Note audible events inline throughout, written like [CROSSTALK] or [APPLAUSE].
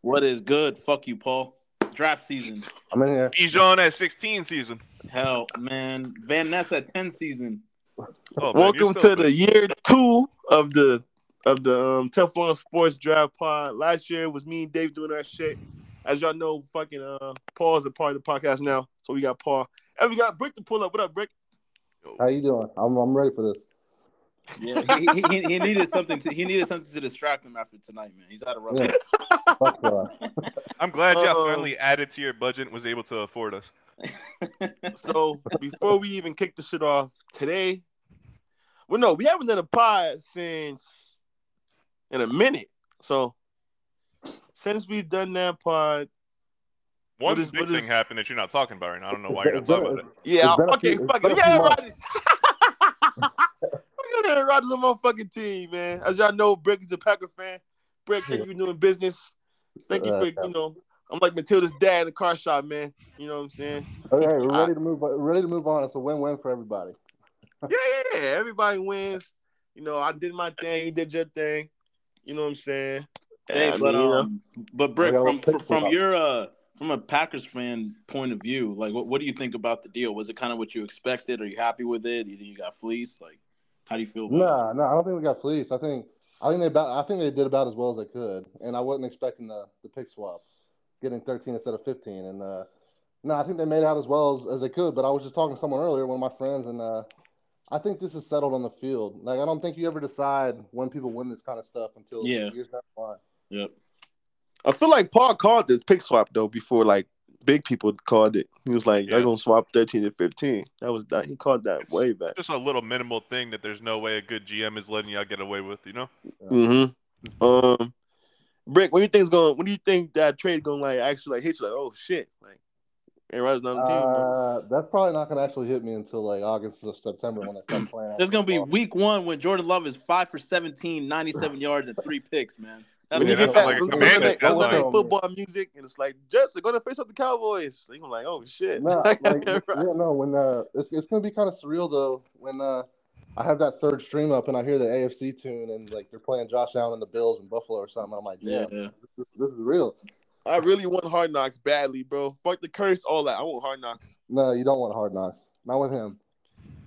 What is good? Fuck you, Paul. Draft season. I'm in here. Bijan at 16 season. Hell, man. Van Ness at 10 season. Oh, man, Welcome still to the year two of the of the um, Teflon Sports Draft Pod. Last year was me and Dave doing that shit. As y'all know, fucking uh, Paul is a part of the podcast now, so we got Paul. And we got Brick to pull up. What up, Brick? How you doing? I'm I'm ready for this. Yeah, he, he, he, he needed something. To, he needed something to distract him after tonight, man. He's out of rough. Yeah. [LAUGHS] [LAUGHS] I'm glad y'all Uh-oh. finally added to your budget was able to afford us. [LAUGHS] So before we even kick the shit off today, well, no, we haven't done a pod since in a minute. So since we've done that pod, One What is- big what is- thing happened that you're not talking about right now. I don't know why you're not talking about it. yeah, It's been a okay, few- fuck it's been it, a few yeah, months. Rodgers. we got Aaron Rodgers on my fucking team, man. As y'all know, Brick is a Packer fan. Brick, thank you for doing business. Thank you for you know. I'm like Matilda's dad in the car shop, man. You know what I'm saying? Okay, we're ready to move. We're ready to move on. It's a win-win for everybody. [LAUGHS] Yeah, yeah, yeah. Everybody wins. You know, I did my thing, you did your thing. You know what I'm saying? Hey, Yeah, I but mean, you know. um, but Brick, We got a from from, from your uh from a Packers fan point of view, like what, what do you think about the deal? Was it kind of what you expected? Are you happy with it? Do you think you got fleeced? Like, how do you feel? About Nah, no, I don't think we got fleeced. I think I think they about I think they did about as well as they could, and I wasn't expecting the the pick swap, getting 13 instead of 15, and uh, no, I think they made out as well as, as they could. But I was just talking to someone earlier, one of my friends, and uh, I think this is settled on the field. Like I don't think you ever decide when people win this kind of stuff until Yeah. years down the line. Yep. I feel like Paul called this pick swap though before like big people called it. He was like, "They're Yeah. gonna swap 13 and 15." That was that. He called that It's- way back. Just a little minimal thing that there's no way a good GM is letting y'all get away with, you know? Mm-hmm. Um, Brick, when you think's going? When do you think that trade gonna like actually like hit you? Like, oh shit, like Aaron Rodgers on the team. Uh, that's probably not going to actually hit me until like August or September when I start playing. There's gonna be football. week one when Jordan Love is five for 17, 97 yards and three picks, man. That's when you get that back, like a so- so Commanders Sunday- football music, and it's like Jets are gonna face up the Cowboys. So you're like, oh shit. No, [LAUGHS] like, [LAUGHS] Right. yeah, no. When uh, it's it's gonna be kind of surreal though when uh, I have that third stream up and I hear the AFC tune and like they're playing Josh Allen and the Bills in Buffalo or something. I'm like, yeah. damn, this, this is real. I really want Hard Knocks badly, bro. Fuck the curse, all that. I want Hard Knocks. No, you don't want hard knocks. Not with him.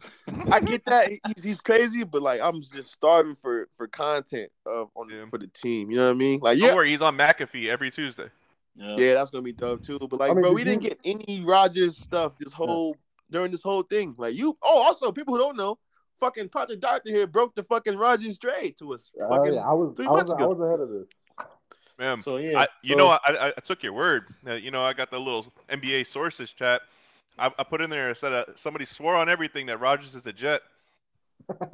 [LAUGHS] I get that he's, he's crazy, but like I'm just starving for for content of on Yeah. for the team. You know what I mean? Like Don't yeah, worry, he's on McAfee every Tuesday. Yeah. yeah, that's gonna be dope too. But like, I mean, bro, we didn't get any Rodgers stuff this whole during this whole thing. Like you, oh, also people who don't know, fucking Project Doctor here broke the fucking Rodgers trade to us. Fucking, yeah, I was three I was, months I was ahead of this. Man, So yeah, I, you so- know, I, I, I took your word. Uh, you know, I got the little NBA sources chat. I, I put in there. I said uh, somebody swore on everything that Rodgers is a Jet.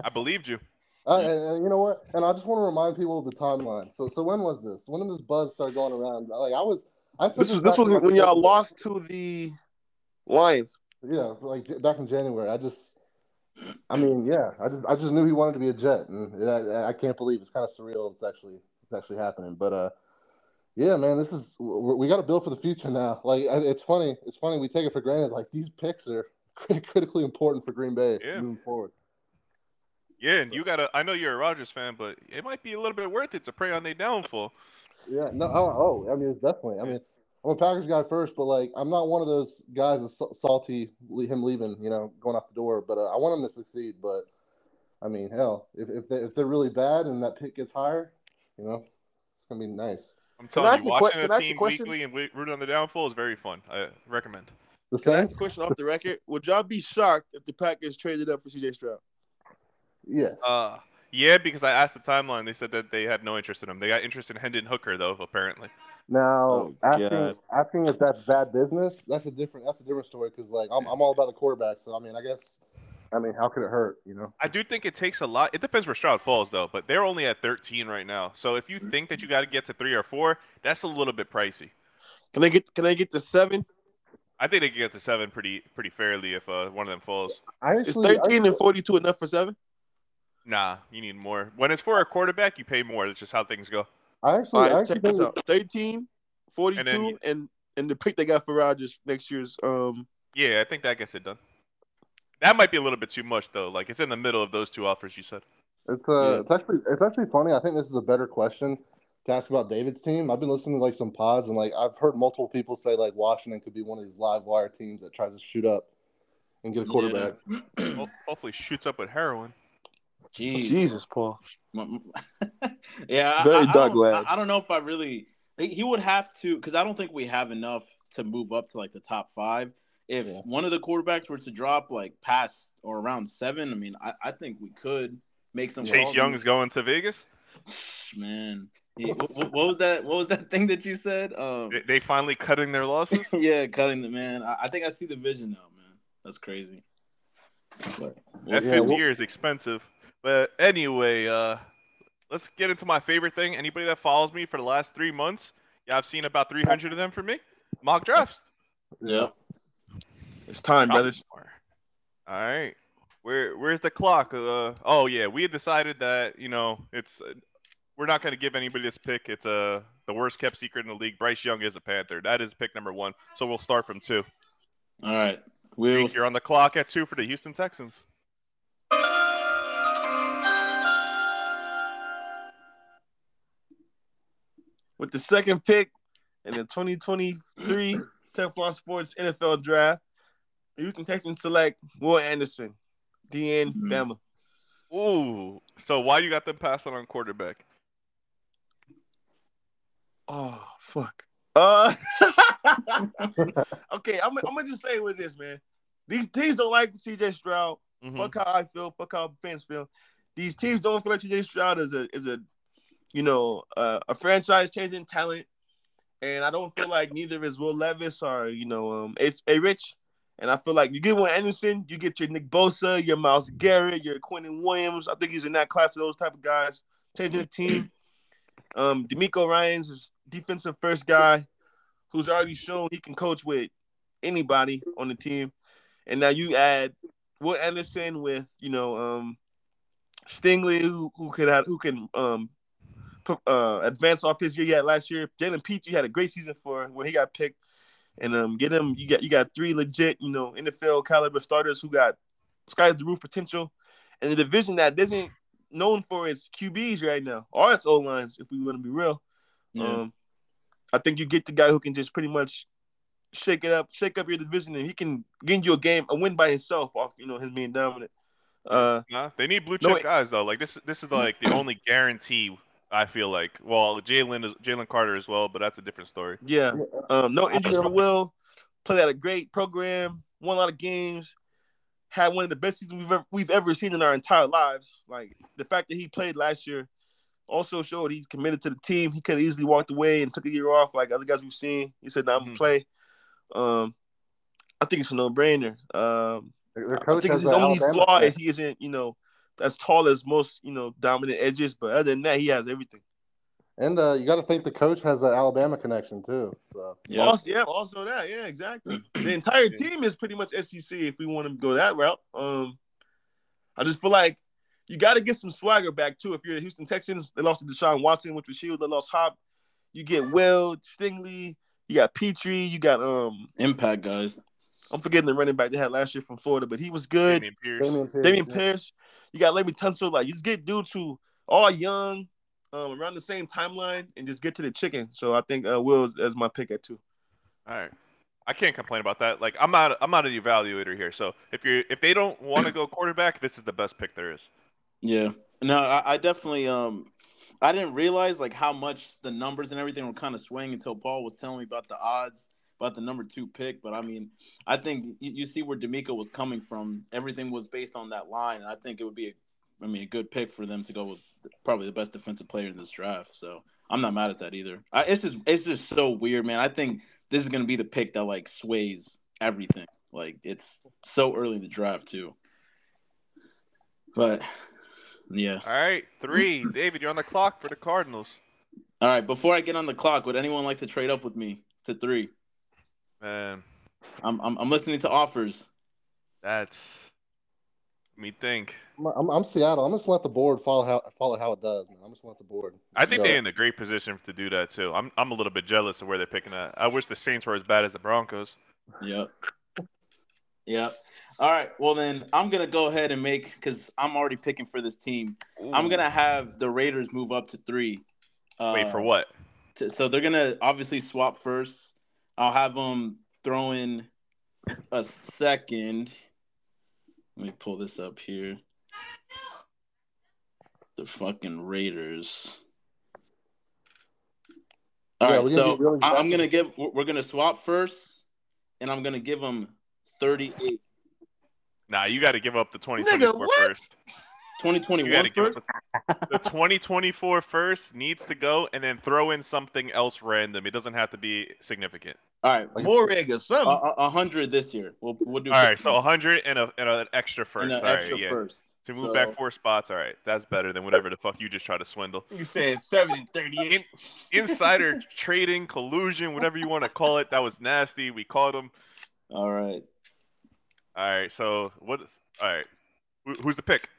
I believed you. [LAUGHS] Uh, and, and you know what? And I just want to remind people of the timeline. So so when was this? When did this buzz start going around? Like I was, I said this was this was in, like, when y'all lost to the Lions. Yeah, like back in January. I just, I mean, yeah, I just, I just knew he wanted to be a Jet, and I, I can't believe it's kind of surreal. It's actually, it's actually happening. But uh, yeah, man, this is we got to build for the future now. Like it's funny, it's funny we take it for granted. Like these picks are [LAUGHS] critically important for Green Bay Yeah. moving forward. Yeah, and you got to. I know you're a Rodgers fan, but it might be a little bit worth it to prey on their downfall. Yeah, no, oh, oh, I mean, it's definitely. I mean, I'm a Packers guy first, but like, I'm not one of those guys that's salty him leaving, you know, going out the door. But uh, I want him to succeed. But I mean, hell, if if, they, if they're really bad and that pick gets higher, you know, it's gonna be nice. I'm telling ask you, a que- watching can I a ask a team question? weekly and rooting on the downfall is very fun. I recommend. The Can I ask Saints, a question off the record? Would y'all be shocked if the Packers traded up for CJ Stroud? yes. Uh, yeah, because I asked the timeline. They said that they had no interest in him. They got interest in Hendon Hooker though, apparently. now, oh, asking God. asking if that's bad business, that's a different that's a different story. Because like, I'm I'm all about the quarterback. So I mean, I guess, I mean, how could it hurt? You know. I do think it takes a lot. It depends where Stroud falls, though. But they're only at 13 right now. So if you think that you got to get to three or four, that's a little bit pricey. Can they get can they get to seven? I think they can get to seven pretty pretty fairly if uh, one of them falls. I Is actually, I- thirteen and forty two enough for seven? Nah, you need more. When it's for a quarterback, you pay more. That's just how things go. I actually, All I actually check this out. 13, 42, And and then- and, the pick they got for Rodgers next year's um Yeah, I think that gets it done. That might be a little bit too much though. Like it's in the middle of those two offers you said. It's uh, Yeah. it's actually it's actually funny. I think this is a better question to ask about David's team. I've been listening to like some pods and like I've heard multiple people say like Washington could be one of these live wire teams that tries to shoot up and get a quarterback. [CLEARS THROAT] Ho- Hopefully, shoots up with heroin. Jeez. Jesus, Paul. [LAUGHS] yeah, Very I, I dark don't, lad. I, I don't know if I really. He would have to because I don't think we have enough to move up to like the top five. If Yeah. one of the quarterbacks were to drop like past or around seven, I mean, I, I think we could make some. Chase calls. Young is going to Vegas. man. He- what, what- what was that? What was that [LAUGHS] thing that you said? Um, They, they finally cutting their losses. [LAUGHS] yeah, cutting the man. I, I think I see the vision now, man. That's crazy. But we'll That. Yeah, fifth well- year is expensive. But anyway, uh, let's get into my favorite thing. Anybody that follows me for the last three months, yeah, I've seen about 300 of them for me. Mock drafts. yeah. It's time, brothers. All right. Where where's the clock? Uh, oh yeah, we had decided that you know it's uh, we're not going to give anybody this pick. It's uh, the worst kept secret in the league. Bryce Young is a Panther. That is pick number one. So we'll start from two. All right. We'll, You're on the clock at two for the Houston Texans. With the second pick in the 2023 Teflon Sports NFL Draft, the Houston Texans select Will Anderson, DN Mhm. Bama. Ooh. So why you got them passing on quarterback? Oh fuck. Uh, [LAUGHS] okay, I'm, I'm gonna just say with this, man. These teams don't like CJ Stroud. Mhm. Fuck how I feel. Fuck how fans feel. These teams don't feel like CJ Stroud is a is a, you know, uh, a franchise changing talent, and I don't feel like neither is Will Levis or you know, um, it's a Rich. And I feel like you get one Anderson, you get your Nick Bosa, your Myles Garrett, your Quinnen Williams. I think he's in that class of those type of guys changing the team. [CLEARS THROAT] Um, DeMeco Ryans is defensive first guy who's already shown he can coach with anybody on the team. And now you add Will Anderson with, you know, um Stingley who who could have who can um uh advance off his year he had last year. Jalen Pitre had a great season for when he got picked. And um get him you got you got three legit, you know, NFL caliber starters who got sky's the roof potential. And the division that isn't known for its QBs right now, or its O lines, if we want to be real. Yeah. Um, I think you get the guy who can just pretty much shake it up, shake up your division, and he can get you a game, a win by himself off, you know, his being dominant. Uh, Nah, they need blue chip wait. guys though. Like this, this is like the [CLEARS THROAT] only guarantee. I feel like. Well, Jalen is Jalen Carter as well, but that's a different story. yeah, um, no injuries for Will. Played at a great program, won a lot of games, had one of the best seasons we've ever, we've ever seen in our entire lives. Like the fact that he played last year also showed he's committed to the team. He could have easily walked away and took a year off, like other guys we've seen. He said, "No, I'm gonna Mhm. play." Um, I think it's a no-brainer. Um, Their, their I think his only Alabama flaw pick. is he isn't, you know, as tall as most, you know, dominant edges. But other than that, he has everything. and uh, you got to think the coach has an Alabama connection too. So Yeah. Also, yeah, also that, yeah, exactly. [CLEARS THROAT] The entire team is pretty much SEC if we want to go that route. Um, I just feel like you got to get some swagger back too. If you're the Houston Texans, they lost to Deshaun Watson, which was huge. They lost Hop. You get Will Stingley. You got Pitre. You got um. Impact guys. I'm forgetting the running back they had last year from Florida, but he was good. Dameon Pierce. Dameon Pierce, Dameon yeah. Pierce. You got Laremy Tunsil. Like, you just get dudes who all young, um, around the same timeline, and just get to the chicken. So I think uh, Will is, is my pick at two. All right. I can't complain about that. Like I'm not I'm not an evaluator here. So if you're if they don't want to go quarterback, this is the best pick there is. Yeah. No, I, I definitely um I didn't realize like how much the numbers and everything were kind of swaying until Paul was telling me about the odds about the number two pick. But I mean, I think you, you see where DeMeco was coming from. Everything was based on that line, and I think it would be a, I mean, a good pick for them to go with probably the best defensive player in this draft. So I'm not mad at that either. I, it's just it's just so weird, man. I think this is gonna be the pick that like sways everything. Like it's so early in the draft too. But yeah. All right, three. [LAUGHS] David, you're on the clock for the Cardinals. All right. Before I get on the clock, would anyone like to trade up with me to three? Man, I'm I'm, I'm listening to offers. that's me think. I'm, I'm, I'm Seattle. I'm just gonna let the board follow how follow how it does, man. I'm just gonna let the board. I think they're in a great position to do that too. I'm I'm a little bit jealous of where they're picking at. I wish the Saints were as bad as the Broncos. Yep. Yep. All right. Well then, I'm gonna go ahead and make because I'm already picking for this team. I'm gonna have the Raiders move up to three, Wait for Uh, what? t- so they're gonna obviously swap first. I'll have them throw in a second. Let me pull this up here. The fucking Raiders. All Yeah, right, we're gonna so really I- I'm gonna give. we're we're gonna swap first, and I'm gonna give them 38. Nah, you got to give up the 2024 what? first. You 2021 got to give first. the, the 2024 first needs to go, and then throw in something else random. It doesn't have to be significant. All right, Like- Moreg or a, something. a, a hundred this year. We'll we'll do. All right, so 100 and, a, and an extra first. and an All right, extra yeah. first To move So- back four spots. All right, that's better than whatever the fuck you just tried to swindle. you said seven and thirty-eight. Insider trading, collusion, whatever you want to call it. That was nasty. We caught him. All right. All right, so what is? All right, Who, who's the pick?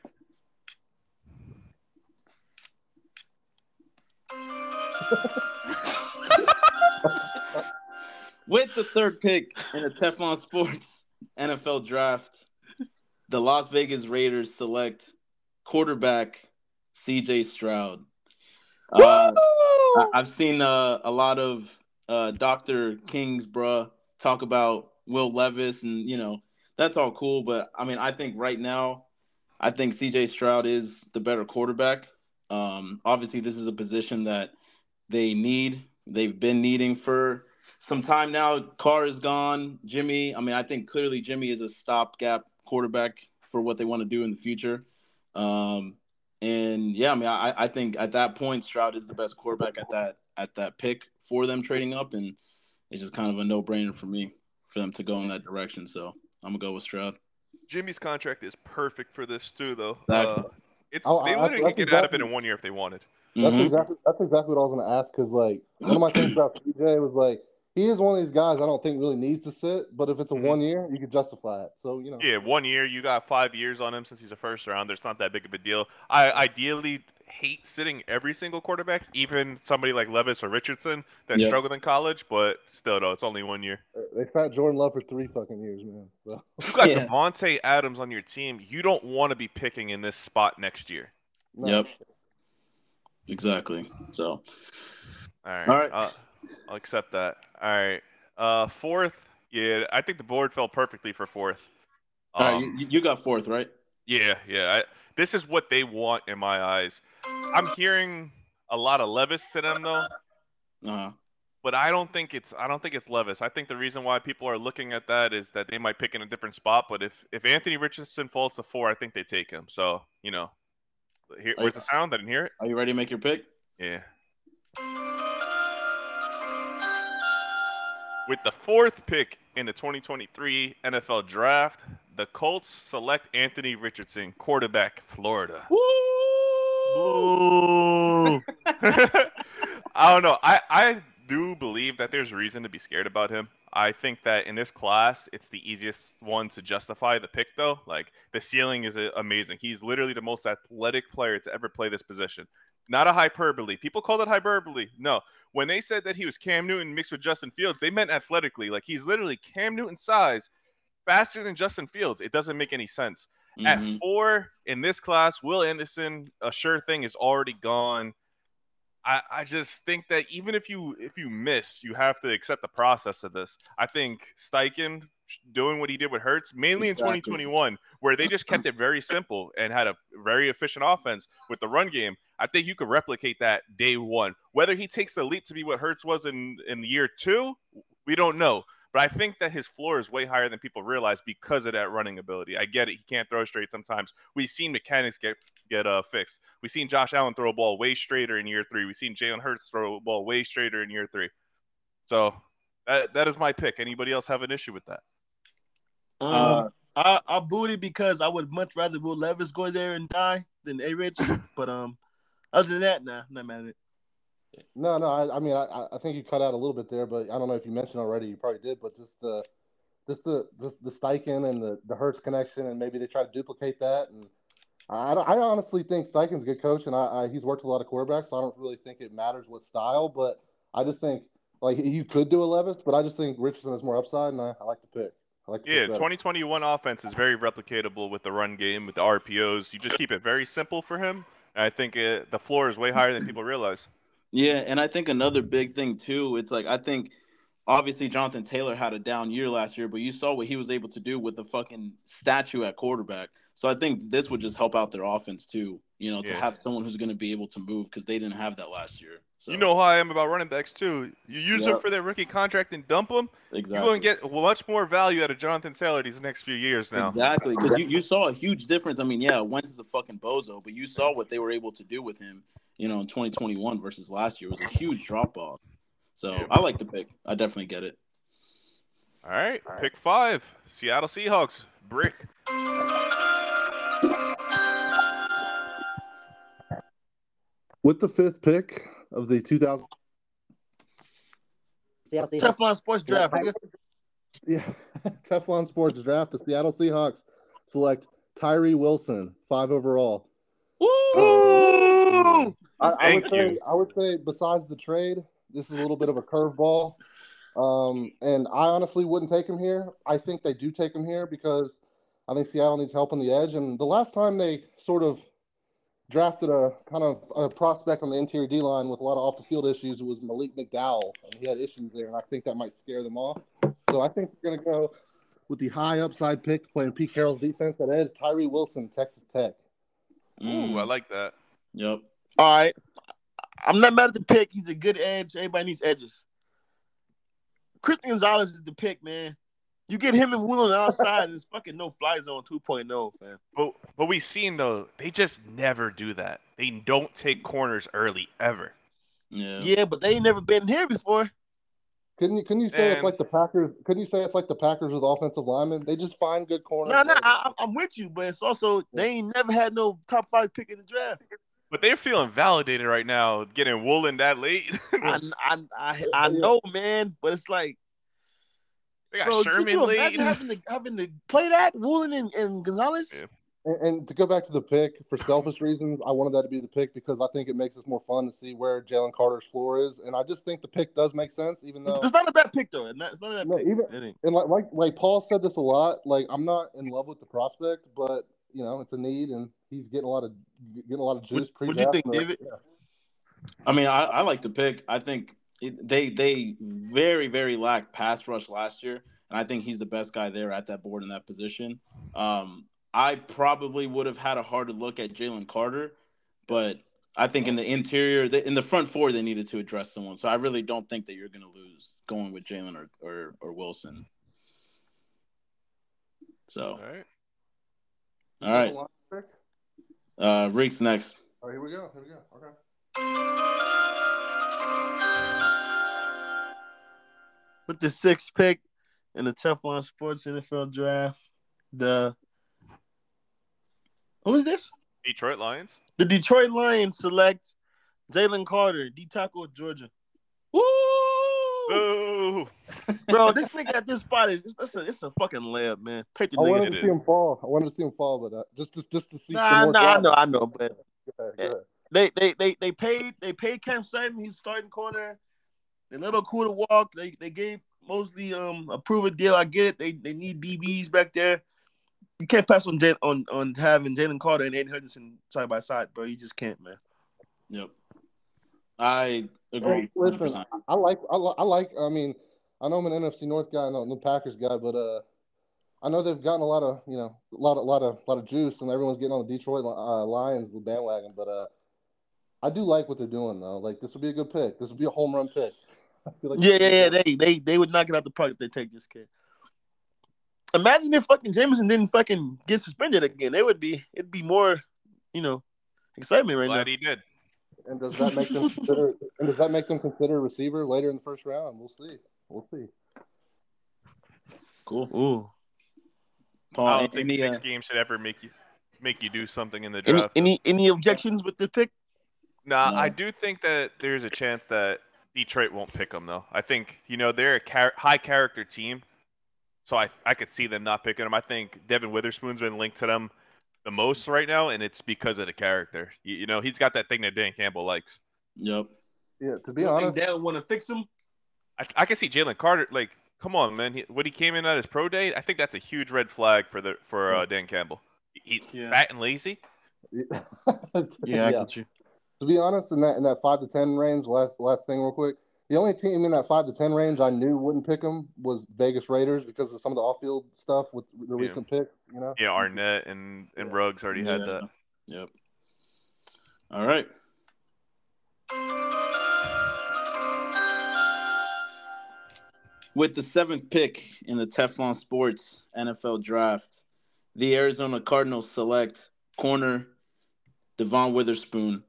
With the third pick in the Teflon Sports NFL draft, the Las Vegas Raiders select quarterback CJ Stroud. Uh, I- I've seen uh, a lot of uh, Dr. King's bruh talk about Will Levis, and you know that's all cool. But I mean, I think right now, I think CJ Stroud is the better quarterback. Um, obviously, this is a position that they need. They've been needing for some time now. Carr is gone. Jimmy, I mean, I think clearly Jimmy is a stopgap quarterback for what they want to do in the future. Um, and yeah, I mean, I, I think at that point, Stroud is the best quarterback at that at that pick for them trading up, and it's just kind of a no brainer for me for them to go in that direction. So I'm gonna go with Stroud. Jimmy's contract is perfect for this too, though. Exactly. Uh, it's Oh, they I- literally I could think get out of it in one year if they wanted. That's Mhm. exactly that's exactly what I was going to ask because like one of my things about PJ was like he is one of these guys I don't think really needs to sit, but if it's a Mhm. one year, you could justify it. So you know, Yeah, one year. You got five years on him since he's a first rounder. It's not that big of a deal. I ideally hate sitting every single quarterback, even somebody like Levis or Richardson that Yeah. struggled in college. But still, though, it's only one year. they sat Jordan Love for three fucking years, man. So, You got [LAUGHS] Yeah. Davante Adams on your team. You don't want to be picking in this spot next year. no. Yep. Exactly. So All right. All right. Uh, I'll accept that. All right. Uh, fourth. Yeah, I think the board fell perfectly for fourth. all right, Um, you, you got fourth, right? Yeah, yeah. I, this is what they want in my eyes. I'm hearing a lot of Levis to them though, Uh, but I don't think it's I don't think it's Levis. I think the reason why people are looking at that is that they might pick in a different spot. But if if Anthony Richardson falls to four, I think they take him. So you know, here, where's the sound? I didn't hear it. are you ready to make your pick? Yeah. With the fourth pick in the 2023 NFL Draft, the Colts select Anthony Richardson, quarterback, Florida. [LAUGHS] I don't know. I, I do believe that there's reason to be scared about him. I think that in this class, it's the easiest one to justify the pick, though. Like, the ceiling is amazing. He's literally the most athletic player to ever play this position. Not a hyperbole. People call it hyperbole. No. When they said that he was Cam Newton mixed with Justin Fields, they meant athletically. Like, he's literally Cam Newton size, faster than Justin Fields. It doesn't make any sense. Mhm. At four in this class, Will Anderson, a sure thing, is already gone. I, I just think that even if you if you miss, you have to accept the process of this. I think Steichen doing what he did with Hurts, mainly Exactly. in 2021, where they just kept it very simple and had a very efficient offense with the run game. I think you could replicate that day one. Whether he takes the leap to be what Hurts was in in year two, we don't know. But I think that his floor is way higher than people realize because of that running ability. I get it; he can't throw straight sometimes. We've seen mechanics get get uh, fixed. We've seen Josh Allen throw a ball way straighter in year three. We've seen Jalen Hurts throw a ball way straighter in year three. So that that is my pick. Anybody else have an issue with that? Um, I I booted because I would much rather Will Levis go there and die than A Rich. [LAUGHS] But um, other than that, nah, not mad at it. No, no. I, I mean, I, I think you cut out a little bit there, but I don't know if you mentioned already. You probably did, but just the, just the, just the Steichen and the the Hurts connection, and maybe they try to duplicate that. And I, I honestly think Steichen's a good coach, and I, I he's worked with a lot of quarterbacks, so I don't really think it matters what style. But I just think like you could do a Levis, but I just think Richardson has more upside, and I, I like the pick. I like Yeah, 2021 offense is very replicatable with the run game, with the RPOs. You just keep it very simple for him. And I think it, the floor is way higher than people realize. Yeah, and I think another big thing too, it's like I think obviously Jonathan Taylor had a down year last year, but you saw what he was able to do with the fucking statue at quarterback. So I think this would just help out their offense too. You know, to Yeah. have someone who's going to be able to move because they didn't have that last year. So You know how I am about running backs too. You use Yeah. them for their rookie contract and dump them. exactly. You're going to get much more value out of Jonathan Taylor these next few years now. Exactly, because you, you saw a huge difference. I mean, yeah, Wentz is a fucking bozo, but you saw what they were able to do with him, you know, in 2021 versus last year. It was a huge drop off. So Yeah. I like the pick. I definitely get it. All right, pick five. Seattle Seahawks. Brick. With the fifth pick of the 2000, Seattle Seahawks. Teflon Sports Draft. yeah, [LAUGHS] Teflon Sports Draft, the Seattle Seahawks select Tyree Wilson, five overall. Woo! I, I would Thank say, you. I would say, besides the trade, this is a little bit of a curveball. Um, and I honestly wouldn't take him here. I think they do take him here because I think Seattle needs help on the edge. And the last time they sort of drafted a kind of a prospect on the interior D line with a lot of off the field issues was Malik McDowell, and he had issues there, and I think that might scare them off. So I think we're going to go with the high upside pick playing Pete Carroll's defense at edge, Tyree Wilson, Texas Tech. Ooh, I like that. Yep. All right. I'm not mad at the pick. He's a good edge. Everybody needs edges. Christian Gonzalez is the pick, man. You get him and Will on the outside, and it's fucking no fly zone 2.0, fam. But but we've seen though they just never do that. They don't take corners early ever. Yeah. Yeah, but they ain't never been here before. Couldn't you? Couldn't you say it's like the Packers? Couldn't you say it's like the Packers with offensive linemen? They just find good corners. No, no, I, I'm- I'm with you, but it's also they ain't never had no top five pick in the draft. But they're feeling validated right now, getting Woolen that late. I, [LAUGHS] I, I, I know, man, but it's like, they got bro, could Sherman you late. imagine having to having to play that Woolen and, and Gonzalez? Yeah. And, and to go back to the pick for selfish reasons, I wanted that to be the pick because I think it makes us more fun to see where Jalen Carter's floor is, and I just think the pick does make sense, even though. It's not a bad pick though. It's not, it's not a bad No, pick. even- And like, like like Paul said this a lot. Like I'm not in love with the prospect, but you know it's a need, and he's getting a lot of getting a lot of juice. What- what do you think, pre-draft. David? Yeah. I mean, I, I like the pick. I think it, they they very very lacked pass rush last year, and I think he's the best guy there at that board in that position. Um, I probably would have had a harder look at Jalen Carter, but I think in the interior, in the front four, they needed to address someone. So I really don't think that you're going to lose going with Jalen or, or or Wilson. So All right. all right, uh, Reeks next. All right, here we go. Here we go. Okay. With the sixth pick in the Teflon Sports NFL Draft, the who is this? Detroit Lions. The Detroit Lions select Jalen Carter, D tackle of Georgia. Woo! Ooh. [LAUGHS] Bro, this nigga at this spot is it's, it's, a, it's a fucking layup, man. Take the I wanted it to is. see him fall. I wanted to see him fall, but uh, just just just to see. some Nah, more nah, I know, I know, but Go ahead, go ahead. they they they they paid they paid Cam Sutton, he's starting corner. They let cool to walk. They they gave Moseley um approve a deal. I get it. They they need DBs back there. You can't pass on Jay, on on having Jalen Carter and Aidan Hutchinson side by side, bro. You just can't, man. Yep, I agree. Hey, listen, I like, I like, I like. I mean, I know I'm an NFC North guy, I'm a Packers guy, but uh, I know they've gotten a lot of, you know, a lot, of, lot of, lot of juice, and everyone's getting on the Detroit uh, Lions the bandwagon. But uh, I do like what they're doing, though. Like this would be a good pick. This would be a home run pick. I feel like Yeah, yeah, yeah. They they they would knock it out the park if they take this kid. Imagine if fucking Jameson didn't fucking get suspended again. They would be it'd be more, you know, excitement right Glad now. he did. And does that make them consider? [LAUGHS] and does that make them consider a receiver later in the first round? We'll see. We'll see. Cool. Ooh. Paul, I don't think any, six uh, games should ever make you make you do something in the Any draft. any any objections with the pick? Nah, No. I do think that there's a chance that Detroit won't pick them though. I think you know they're a char- high character team, so I I could see them not picking them. I think Devon Witherspoon's been linked to them the most right now, and it's because of the character. You, you know, he's got that thing that Dan Campbell likes. Yep. Yeah. To be You think honest, Dad want to fix him? I, I can see Jalen Carter like. Come on, man! He, when he came in at his pro day, I think that's a huge red flag for the for uh, Dan Campbell. He's Yeah. fat and lazy. [LAUGHS] Yeah, I get you. To be honest, in that in that five to ten range, last last thing real quick, the only team in that five to ten range I knew wouldn't pick him was Vegas Raiders because of some of the off field stuff with the Yeah. recent pick. You know, Yeah, Arnette and and Ruggs already had that. Yep. All right. With the seventh pick in the Teflon Sports NFL Draft, the Arizona Cardinals select corner Devon Witherspoon.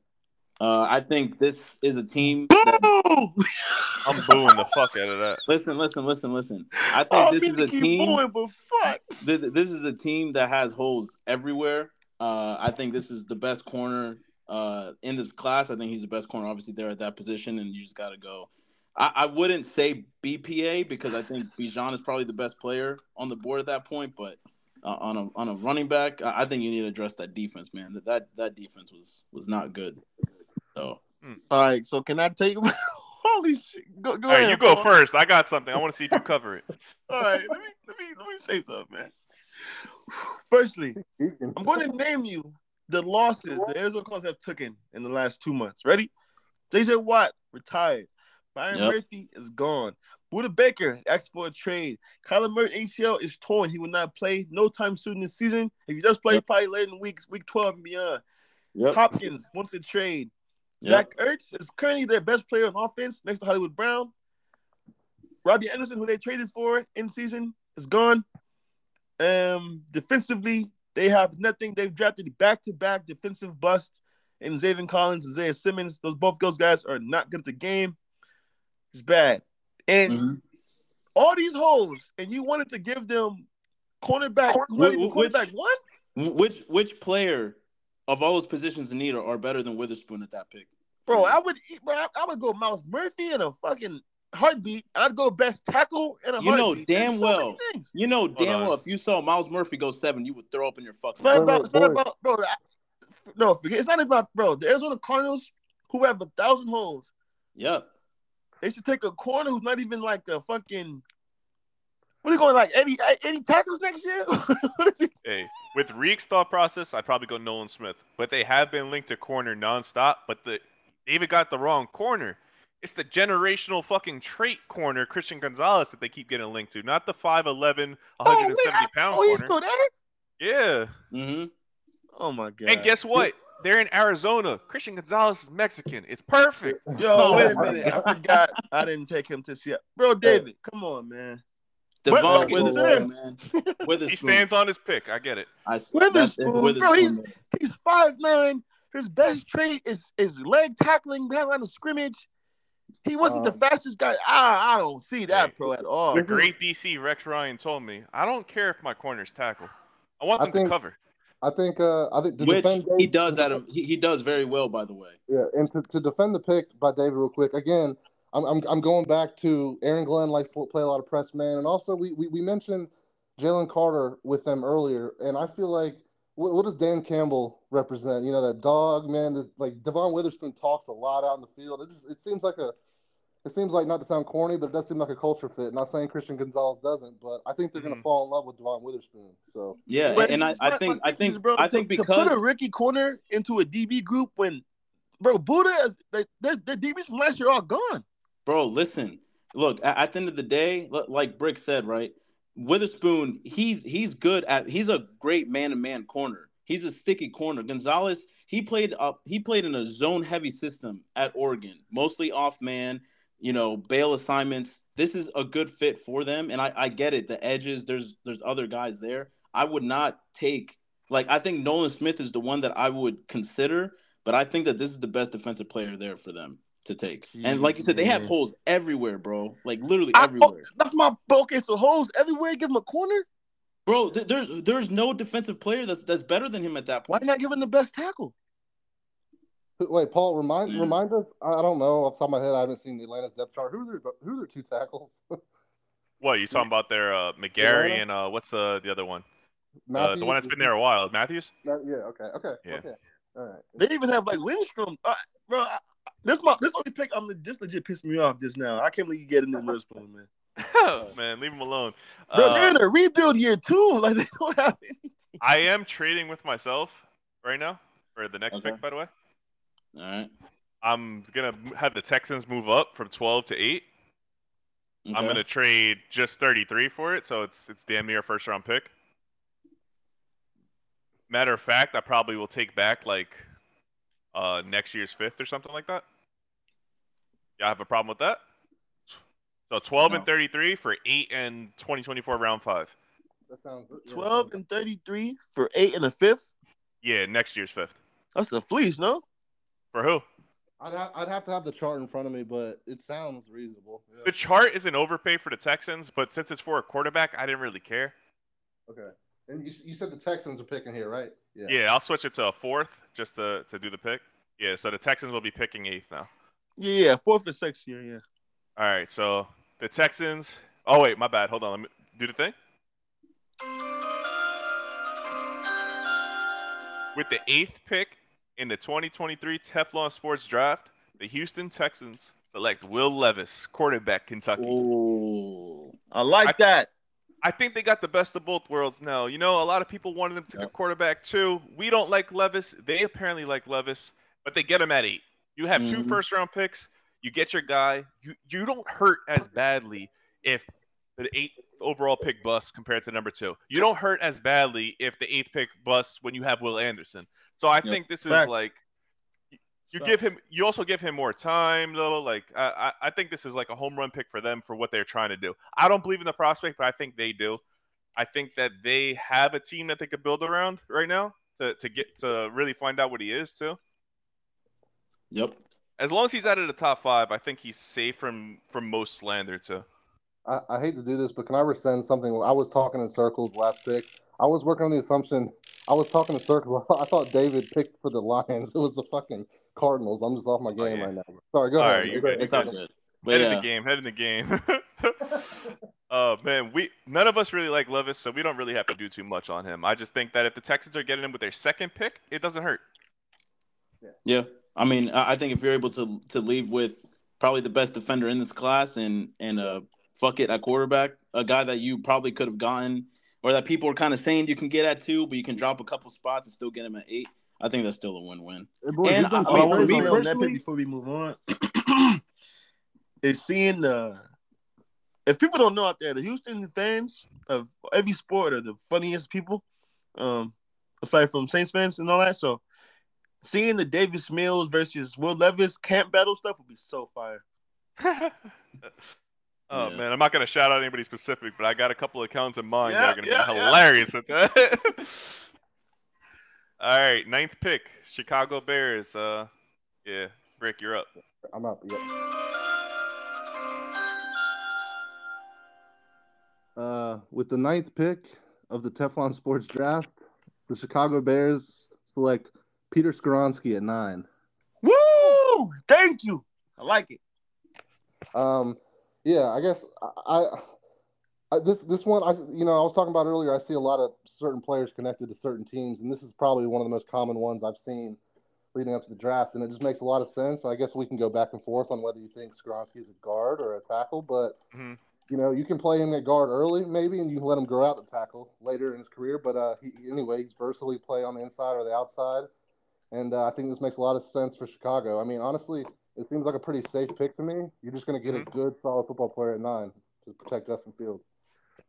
Uh, I think this is a team. That, Boo! [LAUGHS] I'm booing the fuck out of that. listen, listen, listen, listen. I think Oh, this is a team. booing, but fuck. th- this is a team that has holes everywhere. Uh, I think this is the best corner uh, in this class. I think he's the best corner, obviously, there at that position, and you just got to go. I, I wouldn't say BPA because I think Bijan is probably the best player on the board at that point, but uh, on a on a running back, I, I think you need to address that defense, man. That that, that defense was was not good. So mm. All right, so can I take [LAUGHS] Holy shit! Go, go All right, ahead. you go Paul. first. I got something. I want to see if you cover it. [LAUGHS] All right, let me let me let me say something, man. Firstly, I'm going to name you the losses the Arizona Cardinals have taken in the last two months. Ready? JJ Watt retired. Byron Yep. Murphy is gone. Budda Baker asked for a trade. Kyler Murray ACL is torn. He will not play no time soon this season. If he does play, Yep. probably later in weeks, week 12 and beyond. yep. Hopkins wants to trade. Yep. Zach Ertz is currently their best player on offense next to Hollywood Brown. Robbie Anderson, who they traded for in season, is gone. Um, defensively, they have nothing. They've drafted back-to-back defensive busts in Zaven Collins and Isaiah Simmons. Those both those guys are not good at the game. It's bad. And Mhm. all these holes, and you wanted to give them cornerback, not which- cornerback one? Which which player of all those positions in need are, are better than Witherspoon at that pick? Bro, I would bro, I, I would go Myles Murphy in a fucking heartbeat. I'd go best tackle in a You know heartbeat. There's damn so well. You know damn on. well if you saw Myles Murphy go seven, you would throw up in your It's not about. It's not about, bro. I, no, forget. It's not about, bro. The Arizona Cardinals, who have a thousand holes, Yep. they should take a corner who's not even like a fucking. What are you going like? Any any tackles next year? [LAUGHS] what is he? Hey, with Reek's thought process, I'd probably go Nolan Smith. But they have been linked to corner nonstop. But the they even got the wrong corner. It's the generational fucking trait corner, Christian Gonzalez, that they keep getting linked to, not the 5'11, 170 oh, man, pound oh, he's still there. Yeah. Mm-hmm. Oh my god. And guess what? They're in Arizona. Christian Gonzalez is Mexican. It's perfect. Yo, wait a minute. I forgot. I didn't take him to Seattle. Bro, David, come on, man. Devon What- Witherspoon, man. He stands on his pick. I get it. I, that's- Witherspoon, bro, he's- man. He's five nine. His best trait is is leg tackling behind the line of scrimmage. He wasn't the Um, fastest guy. I I don't see that, Hey. bro, at all. The great DC Rex Ryan told me, I don't care if my corners tackle. I want I them think- to cover. I think uh, I think to Which defend he does that. He, he does very well, by the way. Yeah, and to, to defend the pick by David real quick again, I'm, I'm I'm going back to Aaron Glenn likes to play a lot of press man, and also we we, we mentioned Jalen Carter with them earlier, and I feel like what, what does Dan Campbell represent? You know that dog man, that like Devon Witherspoon talks a lot out in the field. It just it seems like a it seems like not to sound corny, but it does seem like a culture fit. Not saying Christian Gonzalez doesn't, but I think they're going to mm-hmm. fall in love with Devon Witherspoon. So Yeah, But and I, it's- I think I think bro, I think to because put a Ricky corner into a DB group when, bro, Budda is they, their their DBs from last year are all gone. Bro, listen. Look, at, at the end of the day, like Brick said, right? Witherspoon, he's he's good at he's a great man-to-man corner. He's a sticky corner. Gonzalez, he played up he played in a zone heavy system at Oregon, mostly off man, you know, bail assignments. This is a good fit for them. And I, I get it. The edges, there's there's other guys there. I would not take like I think Nolan Smith is the one that I would consider, but I think that this is the best defensive player there for them to take. and like you said, they have holes everywhere, bro. Like literally I- oh, everywhere. that's my bro, okay. So holes everywhere. Give him a corner. Bro, th- there's there's no defensive player that's that's better than him at that Why not give him the best tackle? wait, Paul, remind Mm. remind us. I I don't know off the top of my head. I haven't seen the Atlanta's depth chart. Who are their who are their two tackles? [LAUGHS] What you talking about there? Uh, McGary and uh, what's the the other one? Uh, the one that's been there a while, Matthews. No, yeah. Okay. Okay. Yeah. Okay. All right. They even have like Lindstrom, uh, bro. I, this my this only pick. I'm this legit pissed me off just now. I can't believe you get in this Witherspoon, man. Man, leave him alone. Bro, Uh, they're in a rebuild year too. [LAUGHS] Like they don't have any. I am trading with myself right now for the next Okay. pick, by the way. All right. I'm gonna have the Texans move up from 12 to 8. I'm gonna trade just 33 for it, so it's it's damn near a first round pick. Matter of fact, I probably will take back like uh next year's fifth or something like that. Y'all have a problem with that? So 12 and 33 for 8 and 2024 round 5. That sounds yeah, that 12 and 33 for eight and a fifth. Yeah, next year's fifth. That's a fleece, no? For who? I'd, ha- I'd have to have the chart in front of me, but it sounds reasonable. The chart is an overpay for the Texans, but since it's for a quarterback, I didn't really care. Okay. And you, you said the Texans are picking here, right? Yeah, I'll switch it to a fourth just to, to do the pick. Yeah, so the Texans will be picking eighth now. Yeah, yeah, fourth and sixth year, yeah. All right, so the Texans. Oh wait, my bad. Hold on, let me do the thing. With the eighth pick in the 2023 Teflon Sports Draft, the Houston Texans select Will Levis, quarterback, Kentucky. Ooh, I like I- that. I think they got the best of both worlds now. You know, a lot of people wanted him to Yep. get quarterback too. We don't like Levis. They apparently like Levis, but they get him at eight. You have two Mhm. first round picks. You get your guy. You you don't hurt as badly if the eighth overall pick busts compared to number two. You don't hurt as badly if the eighth pick busts when you have Will Anderson. So I Yep. think this is Facts. like you Facts. give him. You also give him more time, though. Like I, I, I think this is like a home run pick for them for what they're trying to do. I don't believe in the prospect, but I think they do. I think that they have a team that they could build around right now to, to get to really find out what he is too. Yep. As long as he's out of the top five, I think he's safe from from most slander too. I, I hate to do this, but can I rescind something? I was talking in circles last pick. I was working on the assumption. I was talking in circles. [LAUGHS] I thought David picked for the Lions. [LAUGHS] It was the fucking Cardinals. I'm just off my game yeah. right now. Sorry, go All ahead. right, you're Go good, ahead. It's all good. But head in the game, head in the game. [LAUGHS] uh man, we none of us really like Levis, so we don't really have to do too much on him. I just think that if the Texans are getting him with their second pick, it doesn't hurt. yeah. I mean, I think if you're able to to leave with probably the best defender in this class and and uh fuck it at quarterback, a guy that you probably could have gotten or that people are kind of saying you can get at two, but you can drop a couple spots and still get him at eight. I think that's still a win-win. I And I- I mean, mean, for for me me on that personally- before we move on, [CLEARS THROAT] is seeing the. If people don't know out there, the Houston fans of every sport are the funniest people, um, aside from Saints fans and all that. So, seeing the Davis Mills versus Will Levis camp battle stuff would be so fire. [LAUGHS] Oh Yeah. man, I'm not gonna shout out anybody specific, but I got a couple accounts in mind that are gonna yeah, be yeah. hilarious with that. [LAUGHS] All right, ninth pick, Chicago Bears. Uh, yeah, Rick, you're up. I'm up. Yep. Uh, with the ninth pick of the Teflon Sports Draft, the Chicago Bears select Peter Skoronski at nine. Woo! Thank you. I like it. Um, yeah, I guess I, I, this this one I you know I was talking about earlier. I see a lot of certain players connected to certain teams, and this is probably one of the most common ones I've seen leading up to the draft, and it just makes a lot of sense. I guess we can go back and forth on whether you think Skoronski is a guard or a tackle, but Mhm. you know you can play him at guard early maybe, and you can let him grow out the tackle later in his career. But uh, he, anyway, he's versatile. He play on the inside or the outside, and uh, I think this makes a lot of sense for Chicago. I mean, honestly, it seems like a pretty safe pick to me. You're just going to get a good, solid football player at nine to protect Justin Fields.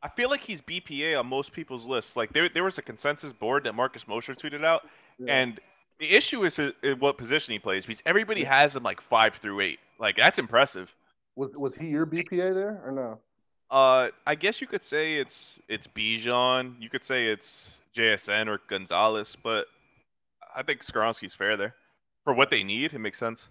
I feel like he's BPA on most people's lists. Like there, there was a consensus board that Marcus Mosher tweeted out, Yeah. and the issue is, uh, what position he plays because everybody has him like five through eight. Like that's impressive. Was was he your BPA there or no? Uh, I guess you could say it's it's Bijan. You could say it's JSN or Gonzalez, but I think Skoronski's fair there for what they need. It makes sense.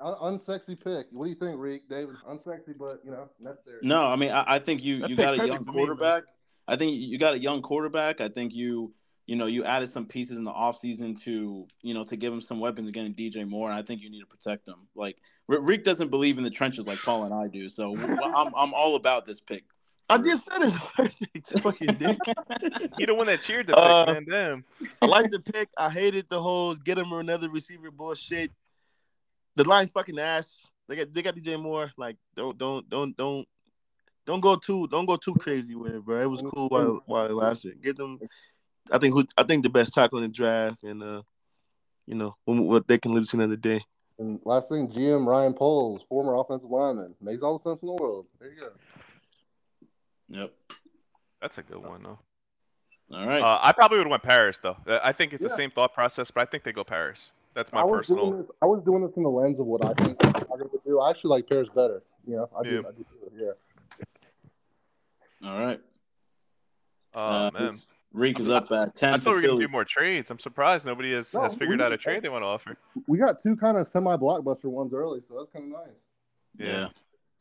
Un- unsexy pick. What do you think, Reek? David, unsexy, but you know necessary. No, I mean, I, I think you That you got a young for me, quarterback. I think you got a young quarterback. I think you you know you added some pieces in the offseason to you know to give him some weapons against DJ Moore. And I think you need to protect him. Like R- Rick doesn't believe in the trenches like Paul and I do. So [LAUGHS] I'm I'm all about this pick. I just said it's [LAUGHS] perfect. Fucking dick. [LAUGHS] He the one that cheered the pick, Uh, man. Damn. I like the pick. I hated the whole get him or another receiver bullshit. The line fucking ass. They got they got DJ Moore. Like don't don't don't don't don't go too don't go too crazy with it, bro. It was cool while while it lasted. Get them. I think who I think the best tackle in the draft and uh you know what they can lose to another day. And last thing, GM Ryan Poles, former offensive lineman, makes all the sense in the world. There you go. Yep. That's a good one though. All right. Uh, I probably would have went Paris though. I think it's the same thought process, but I think they go Paris. That's my I personal. this. I was doing this in the lens of what I think I'm going to do. I actually like Paris better. You know, I do. Yeah. I do. Yeah. All right. Oh Uh, man, this- Reek is up at ten. I thought we were gonna do more trades. I'm surprised nobody has, No, has figured we- out a trade they want to offer. We got two kind of semi blockbuster ones early, so that's kind of nice. Yeah. Um,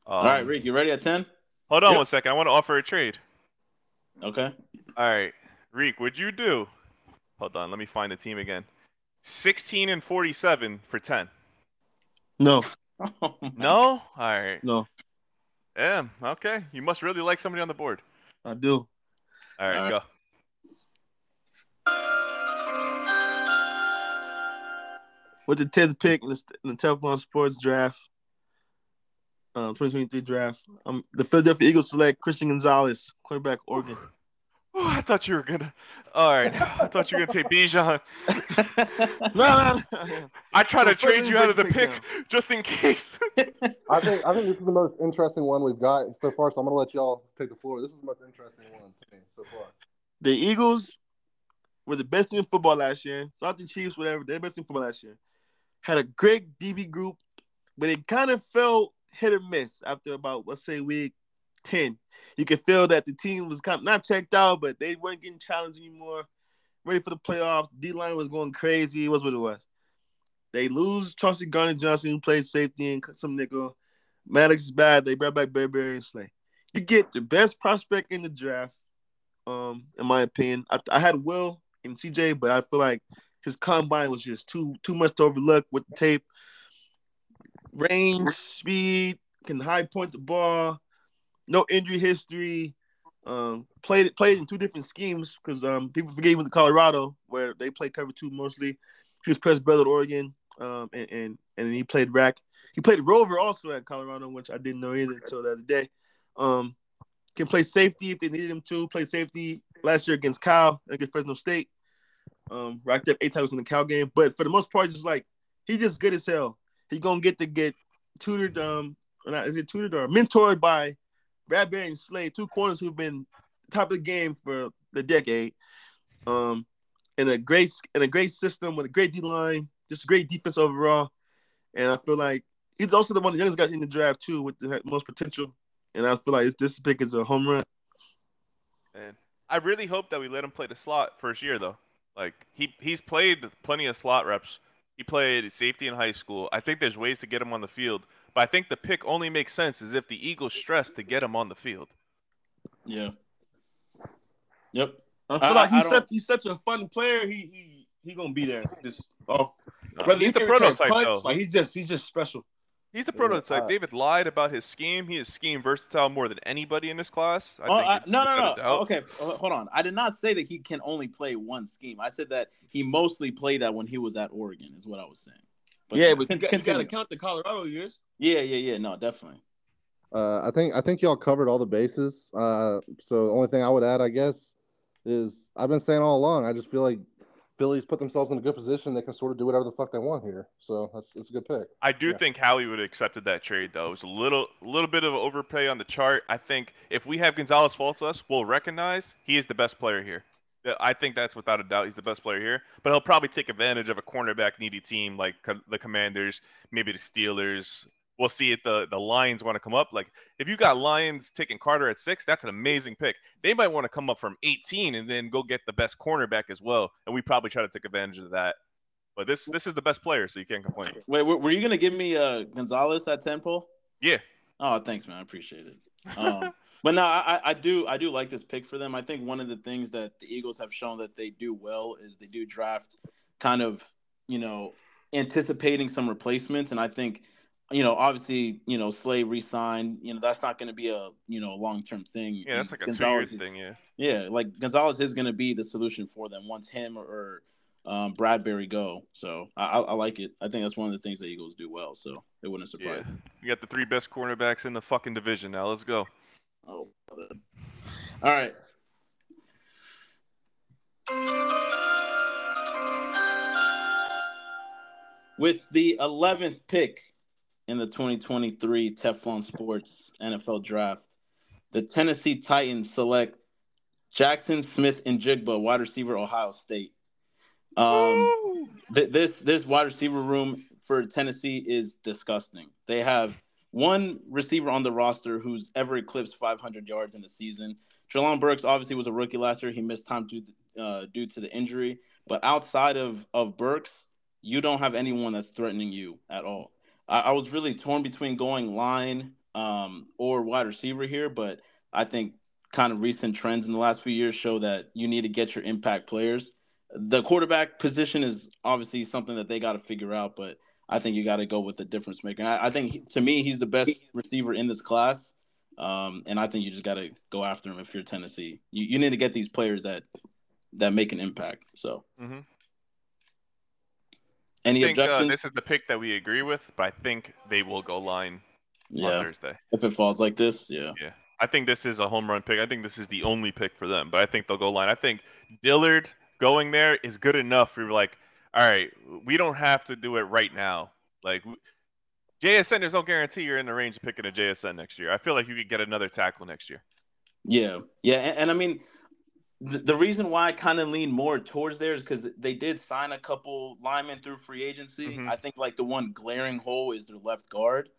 All right, Reek, you ready at ten? Hold on Yep. one second. I want to offer a trade. Okay. All right, Reek, would you do? Hold on, let me find the team again. 16 and 47 for 10. No, Oh [LAUGHS] No? All right. no, Yeah, okay. You must really like somebody on the board. I do. All right, All right. go. With the tenth pick in the, in the Teflon Sports Draft, um, 2023 draft, um, the Philadelphia Eagles select Christian Gonzalez, quarterback, Oregon. Oh, I thought you were gonna. All right, [LAUGHS] I thought you were gonna take Bijan. [LAUGHS] No, no, no. [LAUGHS] I try to trade you out of the pick down. just in case. I think I think this is the most interesting one we've got so far. So I'm going to let y'all take the floor. This is the most interesting one to me so far. the Eagles were the best team in football last year. So not the Chiefs, whatever. They're the best team in football last year. Had a great DB group, but it kind of felt hit or miss after about let's say week ten. You could feel that the team was kind of not checked out, but they weren't getting challenged anymore. Ready for the playoffs. D line was going crazy. It was what it was. They lose Chauncey Gardner Johnson, who plays safety and cut some nickel. Maddox is bad. They brought back Bradberry and Slay. You get the best prospect in the draft um, in my opinion. I, I had Will and CJ, but I feel like his combine was just too too much to overlook with the tape. Range, speed, can high point the ball, no injury history. Um, played played in two different schemes because um, people forget he went to Colorado where they play cover two mostly. He was press brother at Oregon, um, and, and and he played rack. He played rover also at Colorado, which I didn't know either until the other day. Um, can play safety if they needed him to. Play safety last year against Cal against Fresno State. Um, racked up eight tackles in the Cal game, but for the most part, just like he just good as hell. He gonna get to get tutored, um, or not is it tutored or mentored by Bradberry and Slade, two corners who've been top of the game for the decade. Um, in a great in a great system with a great D line, just great defense overall. And I feel like he's also the one of the youngest guys in the draft too, with the most potential. And I feel like this pick is a home run. And I really hope that we let him play the slot first year though. Like he he's played plenty of slot reps. He played safety in high school. I think there's ways to get him on the field, but I think the pick only makes sense is if the Eagles stress to get him on the field. Yeah. Yep. I feel I- like I- I he's such he's such a fun player. He he he gonna be there. Just off. Whether he's he the prototype punts, though. Like he's just he's just special. He's the prototype. uh, David lied about his scheme. He is scheme versatile more than anybody in this class. I Oh, think I- no, no, no. Okay, hold on. I did not say that he can only play one scheme. I said that he mostly played that when he was at Oregon. Is what I was saying. yeah, but con- you, got, gotta count the Colorado years. Yeah, yeah, yeah. No, definitely. Uh, I think I think y'all covered all the bases. Uh, so the only thing I would add, I guess, is I've been saying all along. I just feel like Phillies put themselves in a good position. They can sort of do whatever the fuck they want here. So that's that's a good pick. I do Yeah. think Howie would have accepted that trade though. It was a little little bit of overpay on the chart. I think if we have Gonzalez fall to us, we'll recognize he is the best player here. I think that's without a doubt. He's the best player here, but he'll probably take advantage of a cornerback needy team like the Commanders, maybe the Steelers. We'll see if the the Lions want to come up. Like if you got Lions taking Carter at six, that's an amazing pick. They might want to come up from 18 and then go get the best cornerback as well, and we probably try to take advantage of that. But this this is the best player, so you can't complain. Wait, were, you gonna give me uh Gonzalez at ten pole? Yeah. Oh, thanks, man. I appreciate it. Um, [LAUGHS] but no, I- I do I do like this pick for them. I think one of the things that the Eagles have shown that they do well is they do draft kind of you know anticipating some replacements, and I think you know obviously you know Slay re-signed. You know that's not going to be a you know long term thing. Yeah, that's like a two-year Gonzalez thing. Yeah. Yeah, like Gonzalez is going to be the solution for them once him or, or um, Bradberry go. So I, I, like it. I think that's one of the things the Eagles do well. So it wouldn't surprise. me. You got the three best cornerbacks in the fucking division now. Let's go. Oh, brother. all right. With the 11th pick in the 2023 Teflon Sports NFL Draft, the Tennessee Titans select Jaxon Smith-Njigba, wide receiver, Ohio State. Um, th- this this wide receiver room for Tennessee is disgusting. They have one receiver on the roster who's ever eclipsed 500 yards in the season. Treylon Burks obviously was a rookie last year. He missed time due, uh, due to the injury. But outside of, of Burks, you don't have anyone that's threatening you at all. I, I was really torn between going line um, or wide receiver here, but I think kind of recent trends in the last few years show that you need to get your impact players. The quarterback position is obviously something that they got to figure out, but I think you got to go with the difference maker. I, I, think he, to me, he's the best receiver in this class, um, and I think you just got to go after him if you're Tennessee. You, you need to get these players that that make an impact. So, mm-hmm. Any I think, uh, objections? this is the pick that we agree with, but I think they will go line yeah, on Thursday. if it falls like this, yeah. Yeah. I think this is a home run pick. I think this is the only pick for them, but I think they'll go line. I think Dillard going there is good enough for like, all right, we don't have to do it right now. Like JSN, there's no guarantee you're in the range of picking a JSN next year. I feel like you could get another tackle next year. Yeah, yeah, and, and I mean, the, the reason why I kind of lean more towards there is because they did sign a couple linemen through free agency. Mhm. I think like the one glaring hole is their left guard.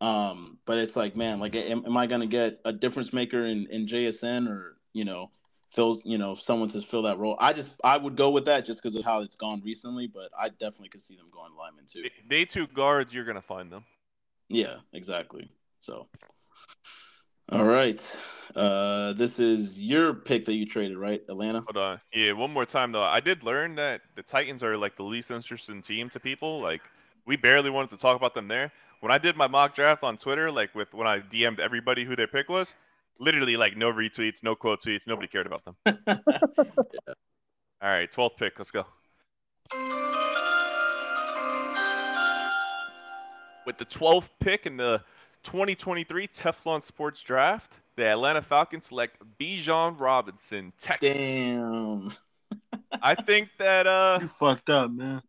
Um, but it's like, man, like, am, am I gonna get a difference maker in in JSN or you know, fills you know someone to fill that role? I just I would go with that just because of how it's gone recently. But I definitely could see them going lineman too. Day two guards, you're gonna find them. Yeah, exactly. So, all right. Uh, this is your pick that you traded, right, Atlanta? Hold on. Yeah, one more time though. I did learn that the Titans are like the least interesting team to people. Like we barely wanted to talk about them there. When I did my mock draft on Twitter, like with when I DM'd everybody who their pick was, literally like no retweets, no quote tweets, nobody cared about them. [LAUGHS] All right, 12th pick. Let's go. With the 12th pick in the 2023 Teflon Sports Draft, the Atlanta Falcons select Bijan Robinson, Texas. Damn. I think that uh [LAUGHS] You fucked up, man.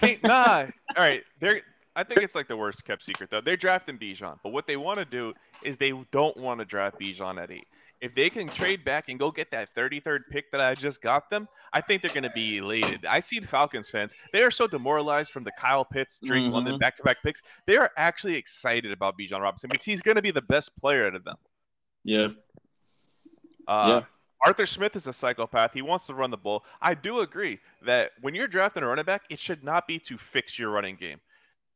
Hey, nah. [LAUGHS] All right, they're. I think it's like the worst kept secret though. They're drafting Bijan, but what they want to do is they don't want to draft Bijan at eight. If they can trade back and go get that 33rd pick that I just got them, I think they're going to be elated. I see the Falcons fans; they are so demoralized from the Kyle Pitts, Drake Mhm. London back-to-back picks. They are actually excited about Bijan Robinson because he's going to be the best player out of them. Yeah. Uh, Yeah. Arthur Smith is a psychopath. He wants to run the ball. I do agree that when you're drafting a running back, it should not be to fix your running game.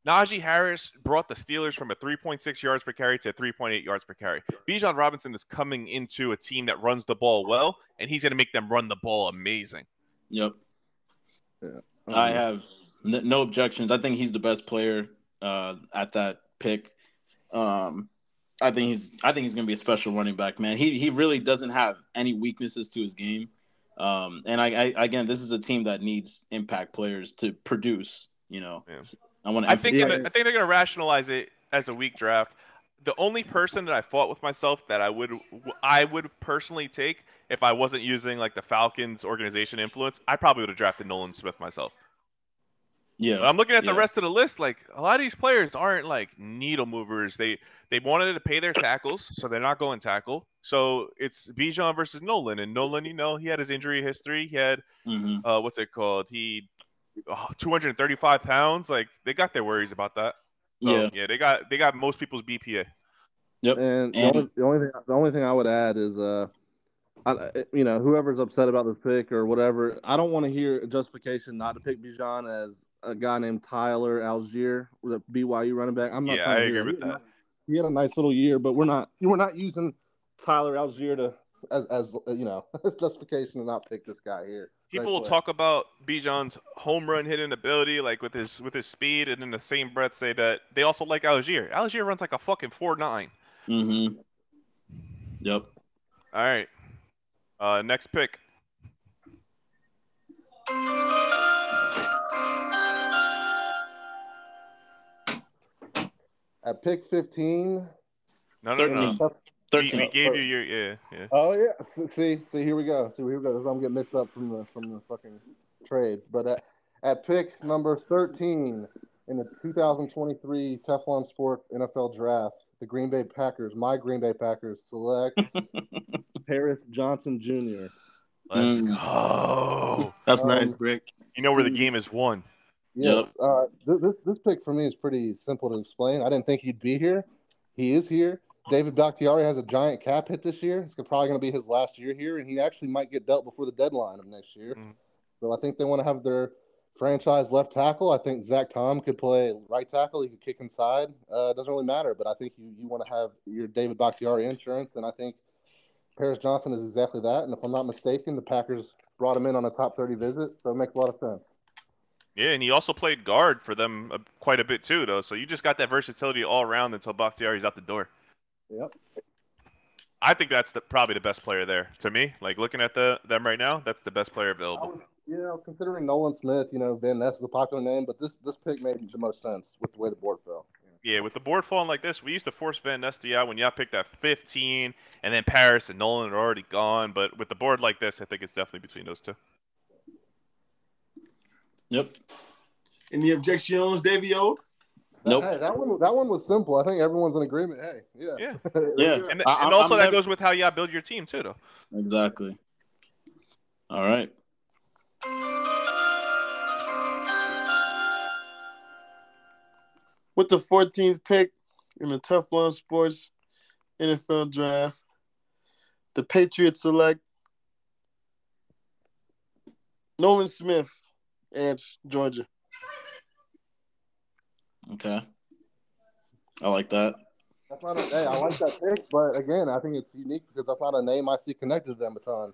Najee Harris brought the Steelers from a 3.6 yards per carry to 3.8 yards per carry. Bijan Robinson is coming into a team that runs the ball well, and he's going to make them run the ball amazing. Yep. Um, I have n- no objections. I think he's the best player uh, at that pick. Um, I think he's I think he's gonna be a special running back, man. He he really doesn't have any weaknesses to his game. Um, and I, I again, this is a team that needs impact players to produce. You know, Yeah. I want to. I think Yeah. I think they're going to rationalize it as a weak draft. The only person that I fought with myself that I would I would personally take if I wasn't using like the Falcons organization influence, I probably would have drafted Nolan Smith myself. yeah, But I'm looking at the rest of the list. Like a lot of these players aren't like needle movers. They they wanted to pay their tackles, so they're not going tackle. So it's Bijan versus Nolan, and Nolan, you know, he had his injury history. He had hmm uh, what's it called? He 235 pounds. Like they got their worries about that. So, yeah, yeah, they got they got most people's BPA. yep. And, the, only, the only thing the only thing I would add is uh, I, you know, whoever's upset about this pick or whatever, I don't want to hear a justification not to pick Bijan as a guy named Tyler Allgeier, the BYU running back. I'm not Yeah, trying I to agree with that. He had a nice little year, but we're not we're not using Tyler Allgeier to as as you know [LAUGHS] as justification to not pick this guy here. People will talk about Bijan's home run hitting ability, like with his with his speed, and in the same breath say that they also like Allgeier. Allgeier runs like a fucking four nine. Mm-hmm. Yep. All right. Uh, next pick. At pick 15, No, no, no. Thirteen. We, we gave you your yeah, yeah. Oh yeah. See, see, here we go. See, here we go. I'm getting mixed up from the from the fucking trade. But at, at pick number 13, in the 2023 Teflon Sport NFL Draft, the Green Bay Packers, my Green Bay Packers, select [LAUGHS] Paris Johnson Jr. Let's Mm. go. That's Um, nice, Brick. You know where the game is won. Yes. Uh, this this pick for me is pretty simple to explain. I didn't think he'd be here. He is here. David Bakhtiari has a giant cap hit this year. It's probably going to be his last year here, and he actually might get dealt before the deadline of next year. Mhm. So I think they want to have their franchise left tackle. I think Zach Tom could play right tackle. He could kick inside. Uh, it doesn't really matter, but I think you, you want to have your David Bakhtiari insurance, and I think Paris Johnson is exactly that. And if I'm not mistaken, the Packers brought him in on a top 30 visit, so it makes a lot of sense. Yeah, and he also played guard for them uh, quite a bit too, though. So you just got that versatility all around until Bakhtiari's out the door. Yep. I think that's the, probably the best player there to me. Like looking at the them right now, that's the best player available. would- you know, considering Nolan Smith, you know, Van Ness is a popular name, but this this pick made the most sense with the way the board fell. Yeah, with the board falling like this, we used to force Van Ness out when y'all picked that 15, and then Paris and Nolan are already gone. But with the board like this, I think it's definitely between those two. Yep. Any objections, Davio? Nope. Hey, that one that one was simple. I think everyone's in agreement. Hey, yeah, Yeah. [LAUGHS] Yeah. And, I- and I'm also that never- goes with how y'all build your team too, though. Exactly. All right. With the 14th pick in the Teflon Sports NFL Draft, the Patriots select Nolan Smith, Edge, Georgia. Okay. I like that. That's not a, hey, I like that pick, but again, I think it's unique because that's not a name I see connected to them a ton.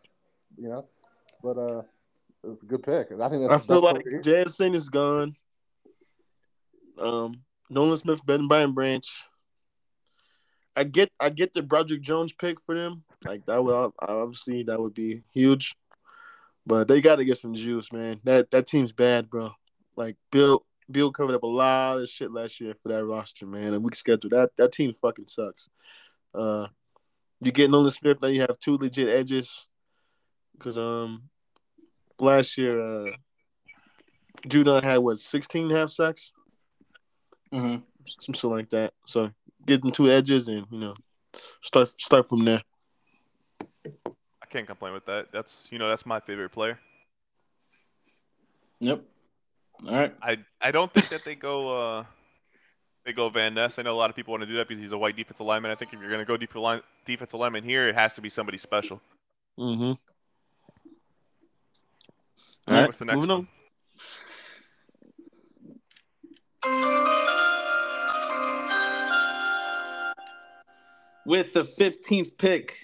You know, but uh, it's a good pick. I think that's I the feel best like player here. Jansen is gone. Um, Nolan Smith, Ben Brian Branch. I get, I get the Broderick Jones pick for them. Like that would obviously that would be huge, but they got to get some juice, man. That that team's bad, bro. Like Bill, Bill covered up a lot of shit last year for that roster, man. A week schedule. That that team fucking sucks. Uh, you get Nolan Smith, now you have two legit edges. Because um, last year, uh, Judon had what 16 and a half sacks, Mm-hmm. something like that. So get them two edges and you know start start from there. I can't complain with that. That's you know that's my favorite player. Yep. All right. I I don't think that they go uh they go Van Ness. I know a lot of people want to do that because he's a white defensive lineman. I think if you're gonna go defensive line defensive lineman here, it has to be somebody special. Mm-hmm. All right, what's the next moving one? on. With the 15th pick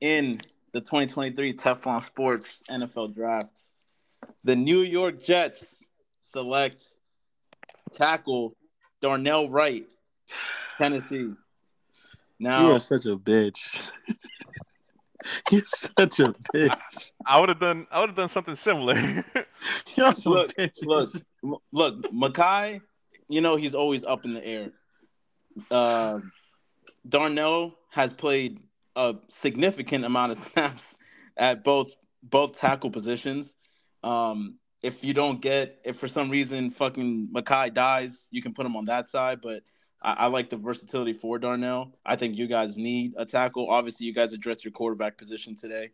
in the 2023 Teflon Sports NFL Draft, the New York Jets select tackle Darnell Wright, Tennessee. Now, You are such a bitch. [LAUGHS] You're such a bitch. I would have done I would have done something similar. [LAUGHS] You're some Look, bitches. look, look, Mekhi, you know he's always up in the air. Uh, Darnell has played a significant amount of snaps [LAUGHS] at both both tackle positions. Um, if you don't get, if for some reason fucking Mekhi dies, you can put him on that side. But I, I like the versatility for Darnell. I think you guys need a tackle. Obviously, you guys addressed your quarterback position today.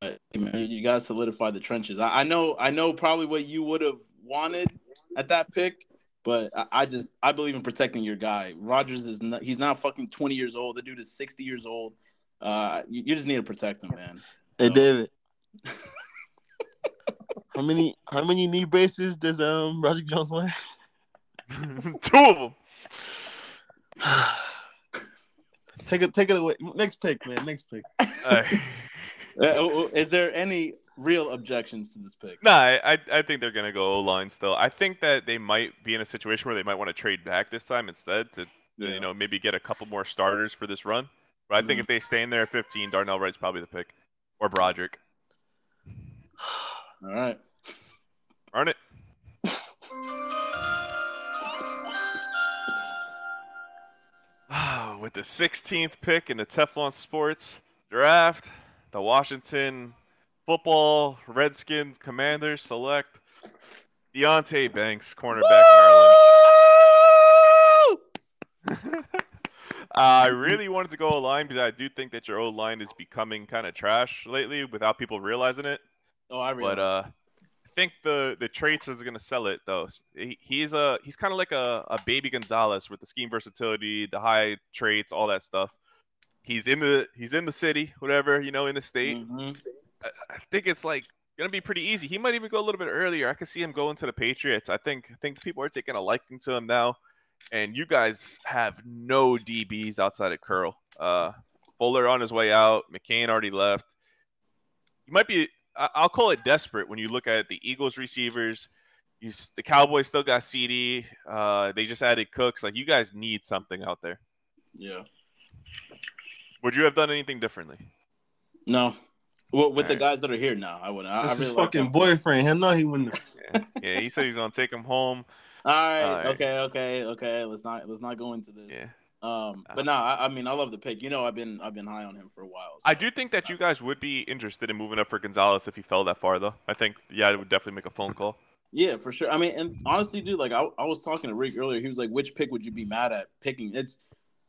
But you guys solidify the trenches. I, I know, I know, probably what you would have wanted at that pick, but I, I just I believe in protecting your guy. Rodgers is not, he's not fucking twenty years old. The dude is sixty years old. Uh, you, you just need to protect him, man. Hey So- David. [LAUGHS] how many how many knee braces does um Roger Jones wear? Two of them. take it take it away. Next pick, man. Next pick. Uh, Uh, is there any real objections to this pick? nah, I I- I think they're gonna go O line still. I think that they might be in a situation where they might want to trade back this time instead to Yeah. you know maybe get a couple more starters for this run. But I think Mhm. if they stay in there at 15, Darnell Wright's probably the pick, or Broderick. All right. Aren't it? [SIGHS] With the 16th pick in the Teflon Sports draft, the Washington Football Redskins Commanders select Deonte Banks, cornerback, Maryland. [LAUGHS] I really wanted to go O line because I do think that your O line is becoming kind of trash lately without people realizing it. Oh, I realize. But uh, I think the the traits is going to sell it though. He, he's a he's kind of like a, a baby Gonzalez with the scheme versatility, the high traits, all that stuff. He's in the he's in the city, whatever you know, in the state. Mhm. I, I think it's like gonna be pretty easy. He might even go a little bit earlier. I could see him going to the Patriots. I think I think people are taking a liking to him now. And you guys have no DBs outside of Curl. Uh, Fuller on his way out. McCain already left. You might be. I- I'll call it desperate when you look at the Eagles receivers. You, the Cowboys still got CD. Uh, they just added Cooks. Like you guys need something out there. Yeah. Would you have done anything differently? No. Well, with the Alright. guys that are here now, I wouldn't. I, I really his like fucking them. boyfriend. Him no, he wouldn't. [LAUGHS] Yeah, yeah he said he's gonna take him home. All right, Alright. okay, okay, okay. Let's not let's not go into this. Yeah. Um, but no, I, I mean, I love the pick. You know, I've been I've been high on him for a while. I do think that you guys would be interested in moving up for Gonzalez if he fell that far, though. I think, yeah, it would definitely make a phone call. Yeah, for sure. I mean, and honestly, dude, like I, I was talking to Rick earlier. He was like, "Which pick would you be mad at picking?" It's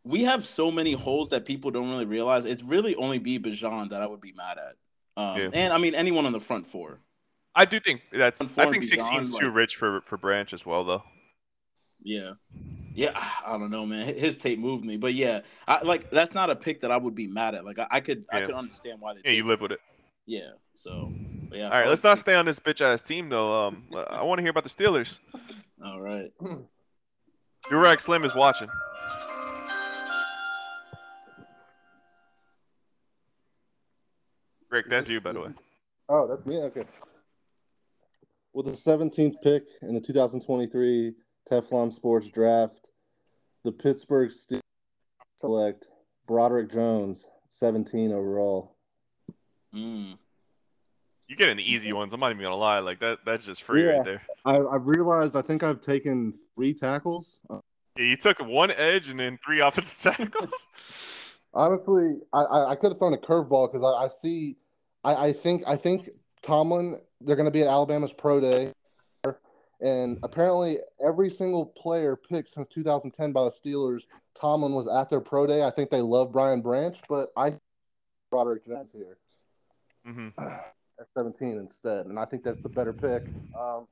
we have so many holes that people don't really realize. It's really only be Bijan that I would be mad at. Um, Yeah. and I mean anyone on the front four. I do think that's. I think 16 is too rich for for Branch as well, though. Yeah, yeah. I don't know, man. His tape moved me, but yeah, I like that's not a pick that I would be mad at. Like I, I could I could understand why they. Yeah, you live with it. it. Yeah. So, but yeah. All right, let's not stay on this bitch ass team though. Um, [LAUGHS] I want to hear about the Steelers. All right. Durag Slim is watching. Rick, that's you, by the way. Oh, that's me. Okay. With the 17th pick in the 2023 Teflon Sports Draft, the Pittsburgh Steelers select Broderick Jones, 17 overall. Mm. You getting the easy ones. I'm not even gonna lie. Like that. That's just free Yeah. right there. I, I've realized I think I've taken three tackles. Yeah, you took one edge and then three [LAUGHS] offensive tackles. Honestly, I, I, I could have thrown a curveball because I, I see, I, I think I think Tomlin they're going to be at Alabama's pro day, and apparently every single player picked since 2010 by the Steelers, Tomlin was at their pro day. I think they love Brian Branch, but I Broderick Jones here hmm [SIGHS] at 17 instead, and I think that's the better pick. Um,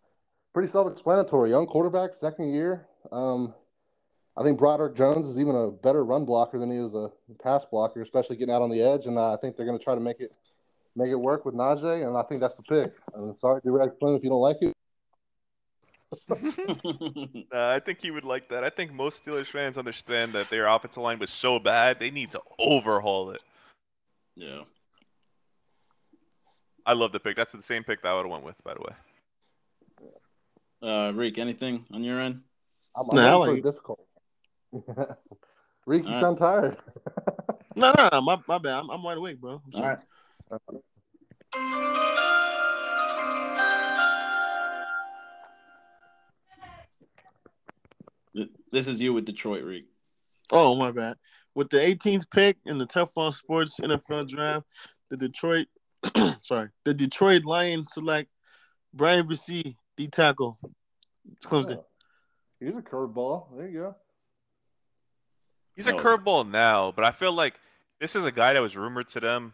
pretty self-explanatory. Young quarterback, second year. Um, I think Broderick Jones is even a better run blocker than he is a pass blocker, especially getting out on the edge. And uh, I think they're going to try to make it make it work with Najee, and I think that's the pick. And sorry, Durag Slim, if you don't like it. [LAUGHS] Uh, I think he would like that. I think most Steelers fans understand that their offensive line was so bad they need to overhaul it. yeah. I love the pick. That's the same pick that I would have went with, by the way. Uh, Reek, anything on your end? I'm, Nah, I like pretty it. difficult. [LAUGHS] Reek, you All right. sound tired. [LAUGHS] No, no, no, my, my bad. I'm, I'm wide awake, bro. I'm All sorry. right. This is you with Detroit, Reek. Oh, my bad. With the 18th pick in the Teflon Sports NFL Draft, the Detroit, [CLEARS THROAT] sorry, the Detroit Lions select Bryan Bresee, D tackle, Clemson. Oh, Here's a curveball. There you go. He's a curveball now, but I feel like this is a guy that was rumored to them.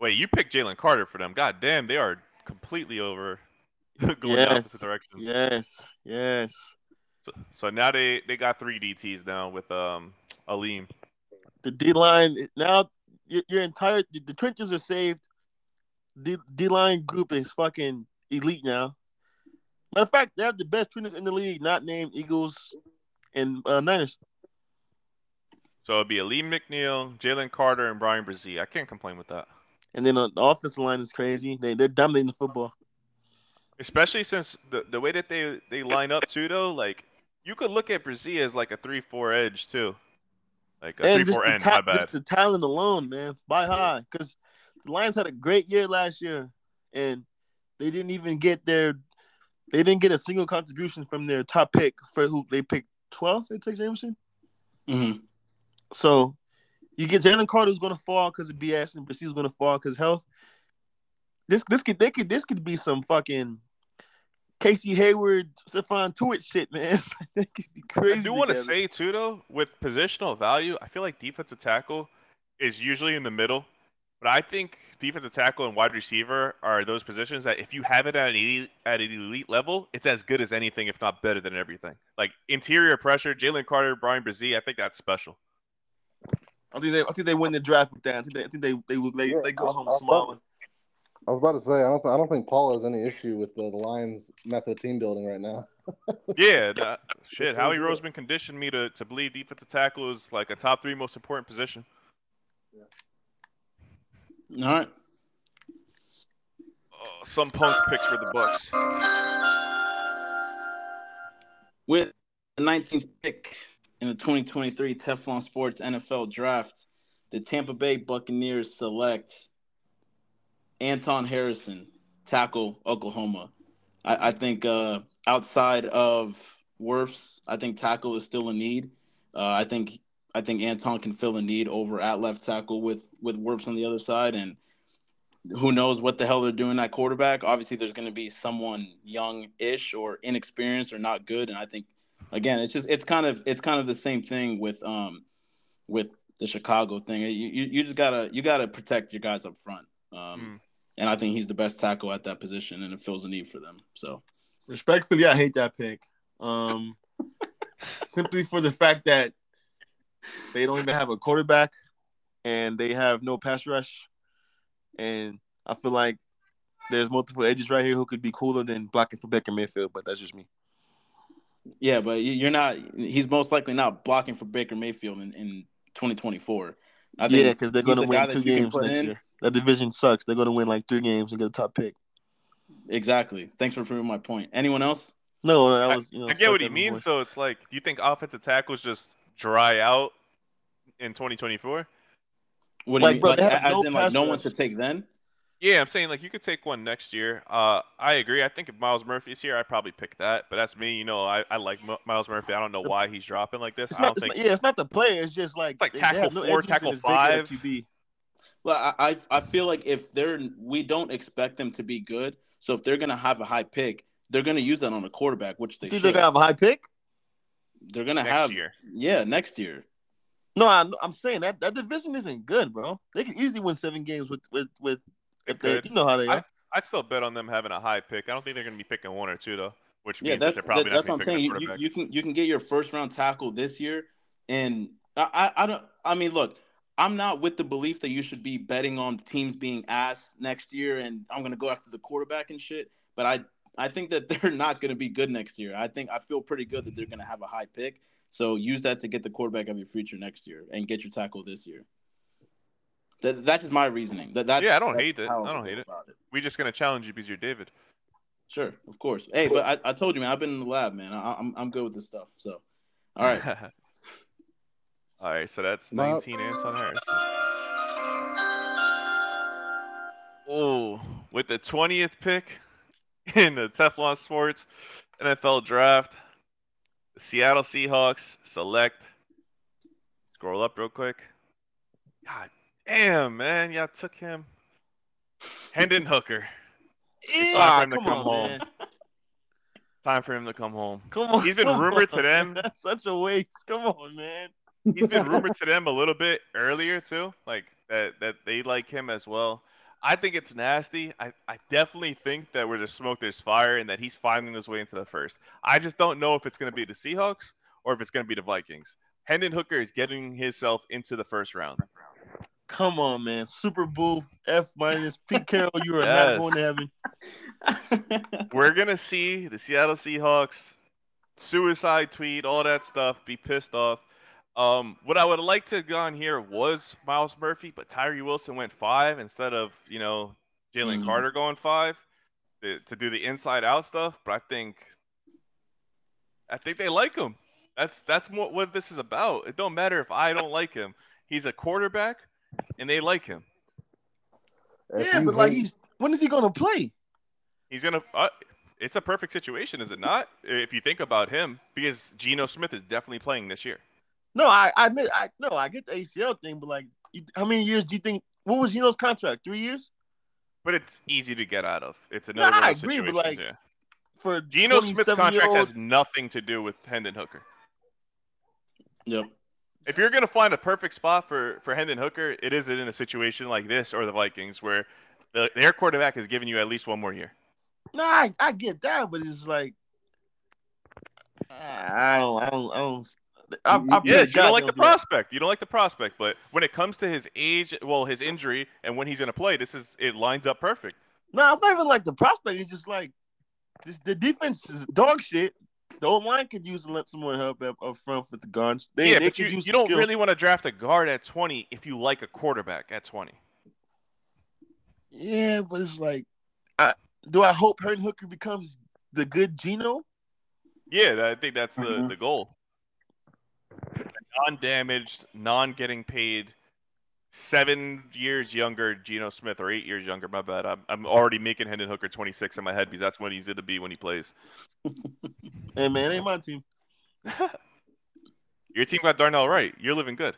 Wait, you picked Jalen Carter for them. God damn, they are completely over [LAUGHS] going the opposite direction. Yes, yes. So, so now they, they got three DTs now with um Alim. The D line now, your, your entire the, trenches are saved. The D line group is fucking elite now. Matter of fact, they have the best trenches in the league, not named Eagles and uh, Niners. So it'd be Alim McNeill, Jalen Carter, and Bryan Bresee. I can't complain with that. And then uh, the offensive line is crazy. They they're dominating the football. Especially since the the way that they they line up too, though, like you could look at Bresee as like a three four edge too, like a and three four the, end. ta- my bad. just the talent alone, man. Buy high because the Lions had a great year last year, and they didn't even get their they didn't get a single contribution from their top pick for who they picked 12th. They took Jameson, Mm-hmm. so you get Jalen Carter who's going to fall because of BS, and Bresee's going to fall because health. This this could they could this could be some fucking Casey Hayward, Stephon Tuitt shit, man. [LAUGHS] that could be crazy. I do want to say too, though, with positional value, I feel like defensive tackle is usually in the middle, but I think defensive tackle and wide receiver are those positions that if you have it at an elite, at an elite level, it's as good as anything, if not better than everything. Like interior pressure, Jalen Carter, Bryan Bresee, I think that's special. I think they, I think they win the draft with that. I think they, I think they, they would, they, Yeah, they go home I- smaller. I was about to say I don't th- I don't think Paul has any issue with the, the Lions method of team building right now. [LAUGHS] Yeah, that, shit. Howie Roseman conditioned me to, to believe defensive tackle is like a top three most important position. All right. Oh, some punk picks for the Bucks. With the 19th pick in the 2023 Teflon Sports NFL Draft, the Tampa Bay Buccaneers select Anton Harrison, tackle Oklahoma. I, I think uh, outside of Wirfs, I think tackle is still a need. Uh, I think I think Anton can fill a need over at left tackle with with Wirfs on the other side, and who knows what the hell they're doing at quarterback. Obviously, there's going to be someone young-ish or inexperienced or not good, and I think again, it's just it's kind of it's kind of the same thing with um with the Chicago thing. You you, you just gotta you gotta protect your guys up front. Um, and I think he's the best tackle at that position, and it fills a need for them. So Respectfully, I hate that pick. Um, [LAUGHS] simply for the fact that they don't even have a quarterback and they have no pass rush, and I feel like there's multiple edges right here who could be cooler than blocking for Baker Mayfield, but that's just me. yeah, but you- you're not. He's most likely not blocking for Baker Mayfield in, in 2024. I think yeah, because they're going to the win two games next in. year. That division sucks. They're going to win like three games and get a top pick. Exactly. Thanks for proving my point. Anyone else? No, that was. You know, I get what he means, boys. though. It's like, do you think offensive tackles just dry out in 2024? What do Like, you mean? bro, Like, they have as no in, like, no one rush. to take then? Yeah, I'm saying like you could take one next year. Uh, I agree. I think if Myles Murphy's here, I'd probably pick that. But that's me. You know, I, I like M- Myles Murphy. I don't know why he's dropping like this. It's I don't it's think. not- yeah, it's not the player. It's just like It's like they- they have tackle no four, tackle and it's Baker at five. QB. Well, I, I I feel like if they're we don't expect them to be good, so if they're gonna have a high pick, they're gonna use that on a quarterback, which they Think should. they're gonna have a high pick? They're gonna Next have year. yeah next year. No, I, I'm saying that that division isn't good, bro. They can easily win seven games with with with. If they, you know how they I- are. I'd still bet on them having a high pick. I don't think they're going to be picking one or two though, which Yeah, means that that's they're probably that, not that's going what to I'm be saying. picking You, you, you can you can get your first round tackle this year, and I, I I don't. I mean, look, I'm not with the belief that you should be betting on teams being ass next year, and I'm gonna go after the quarterback and shit. But I I think that [LAUGHS] they're not gonna be good next year. I think I feel pretty good that they're gonna have a high pick. So use that to get the quarterback of your future next year and get your tackle this year. That, that's just my reasoning. That, that's, Yeah, I don't hate it. I don't hate it. it. We're just going to challenge you because you're David. Sure, of course. Hey, but I, I told you, man, I've been in the lab, man. I, I'm I'm good with this stuff. So, all right. [LAUGHS] All right, so that's Well- 19 Anton Harrison. Oh, with the 20th pick [LAUGHS] in the Teflon Sports NFL Draft, the Seattle Seahawks select. Scroll up real quick. God damn, man. Y'all took him. Hendon Hooker. It's time for him to come come on, home. man. Time for him to come home. Come on. He's been come rumored to them. That's such a waste. Come on, man. He's been [LAUGHS] rumored to them a little bit earlier too, like that that they like him as well. I think it's nasty. I, I definitely think that where there's smoke, there's fire, and that he's finding his way into the first. I just don't know if it's going to be the Seahawks or if it's going to be the Vikings. Hendon Hooker is getting himself into the first round. Come on, man. Super Bowl F minus Pete Carroll. You are Yes. not going to heaven. [LAUGHS] We're gonna see the Seattle Seahawks suicide tweet, all that stuff, be pissed off. Um, what I would like to have gone here was Myles Murphy, but Tyree Wilson went five instead of you know Jalen Mhm. Carter going five to, to do the inside out stuff. But I think I think they like him. That's that's what what this is about. It don't matter if I don't like him. He's a quarterback, and they like him. If yeah, you but like he's when is he going to play? He's gonna. Uh, it's a perfect situation, is it not? If you think about him, because Geno Smith is definitely playing this year. No, I, I admit, I no, I get the ACL thing, but like, you, how many years do you think? What was Geno's contract? Three years? But it's easy to get out of. It's another one I agree, but, like, yeah. for Geno Smith's contract year old- has nothing to do with Hendon Hooker. Yep. If you're gonna find a perfect spot for for Hendon Hooker, it isn't in a situation like this or the Vikings where the, their quarterback is giving you at least one more year. Nah, I, I get that, but it's like I don't, I don't, I don't. I, I Yes, you don't like the prospect. You don't like the prospect, but when it comes to his age, well, his injury and when he's gonna play, this is it lines up perfect. No, I'm not even like the prospect. It's just like this, the defense is dog shit. The old line could use some more help up, up front with the guards. They, yeah, they but you, you don't skill. really want to draft a guard at 20 if you like a quarterback at 20. Yeah, but it's like, I do I hope Hendon Hooker becomes the good Geno? Yeah, I think that's the, Mhm. the goal. Non-damaged, non-getting paid, seven years younger Geno Smith or eight years younger. My bad. I'm, I'm already making Hendon Hooker 26 in my head because that's what he's going to be when he plays. [LAUGHS] Hey man, ain't my team. [LAUGHS] Your team got Darnell Wright. You're living good.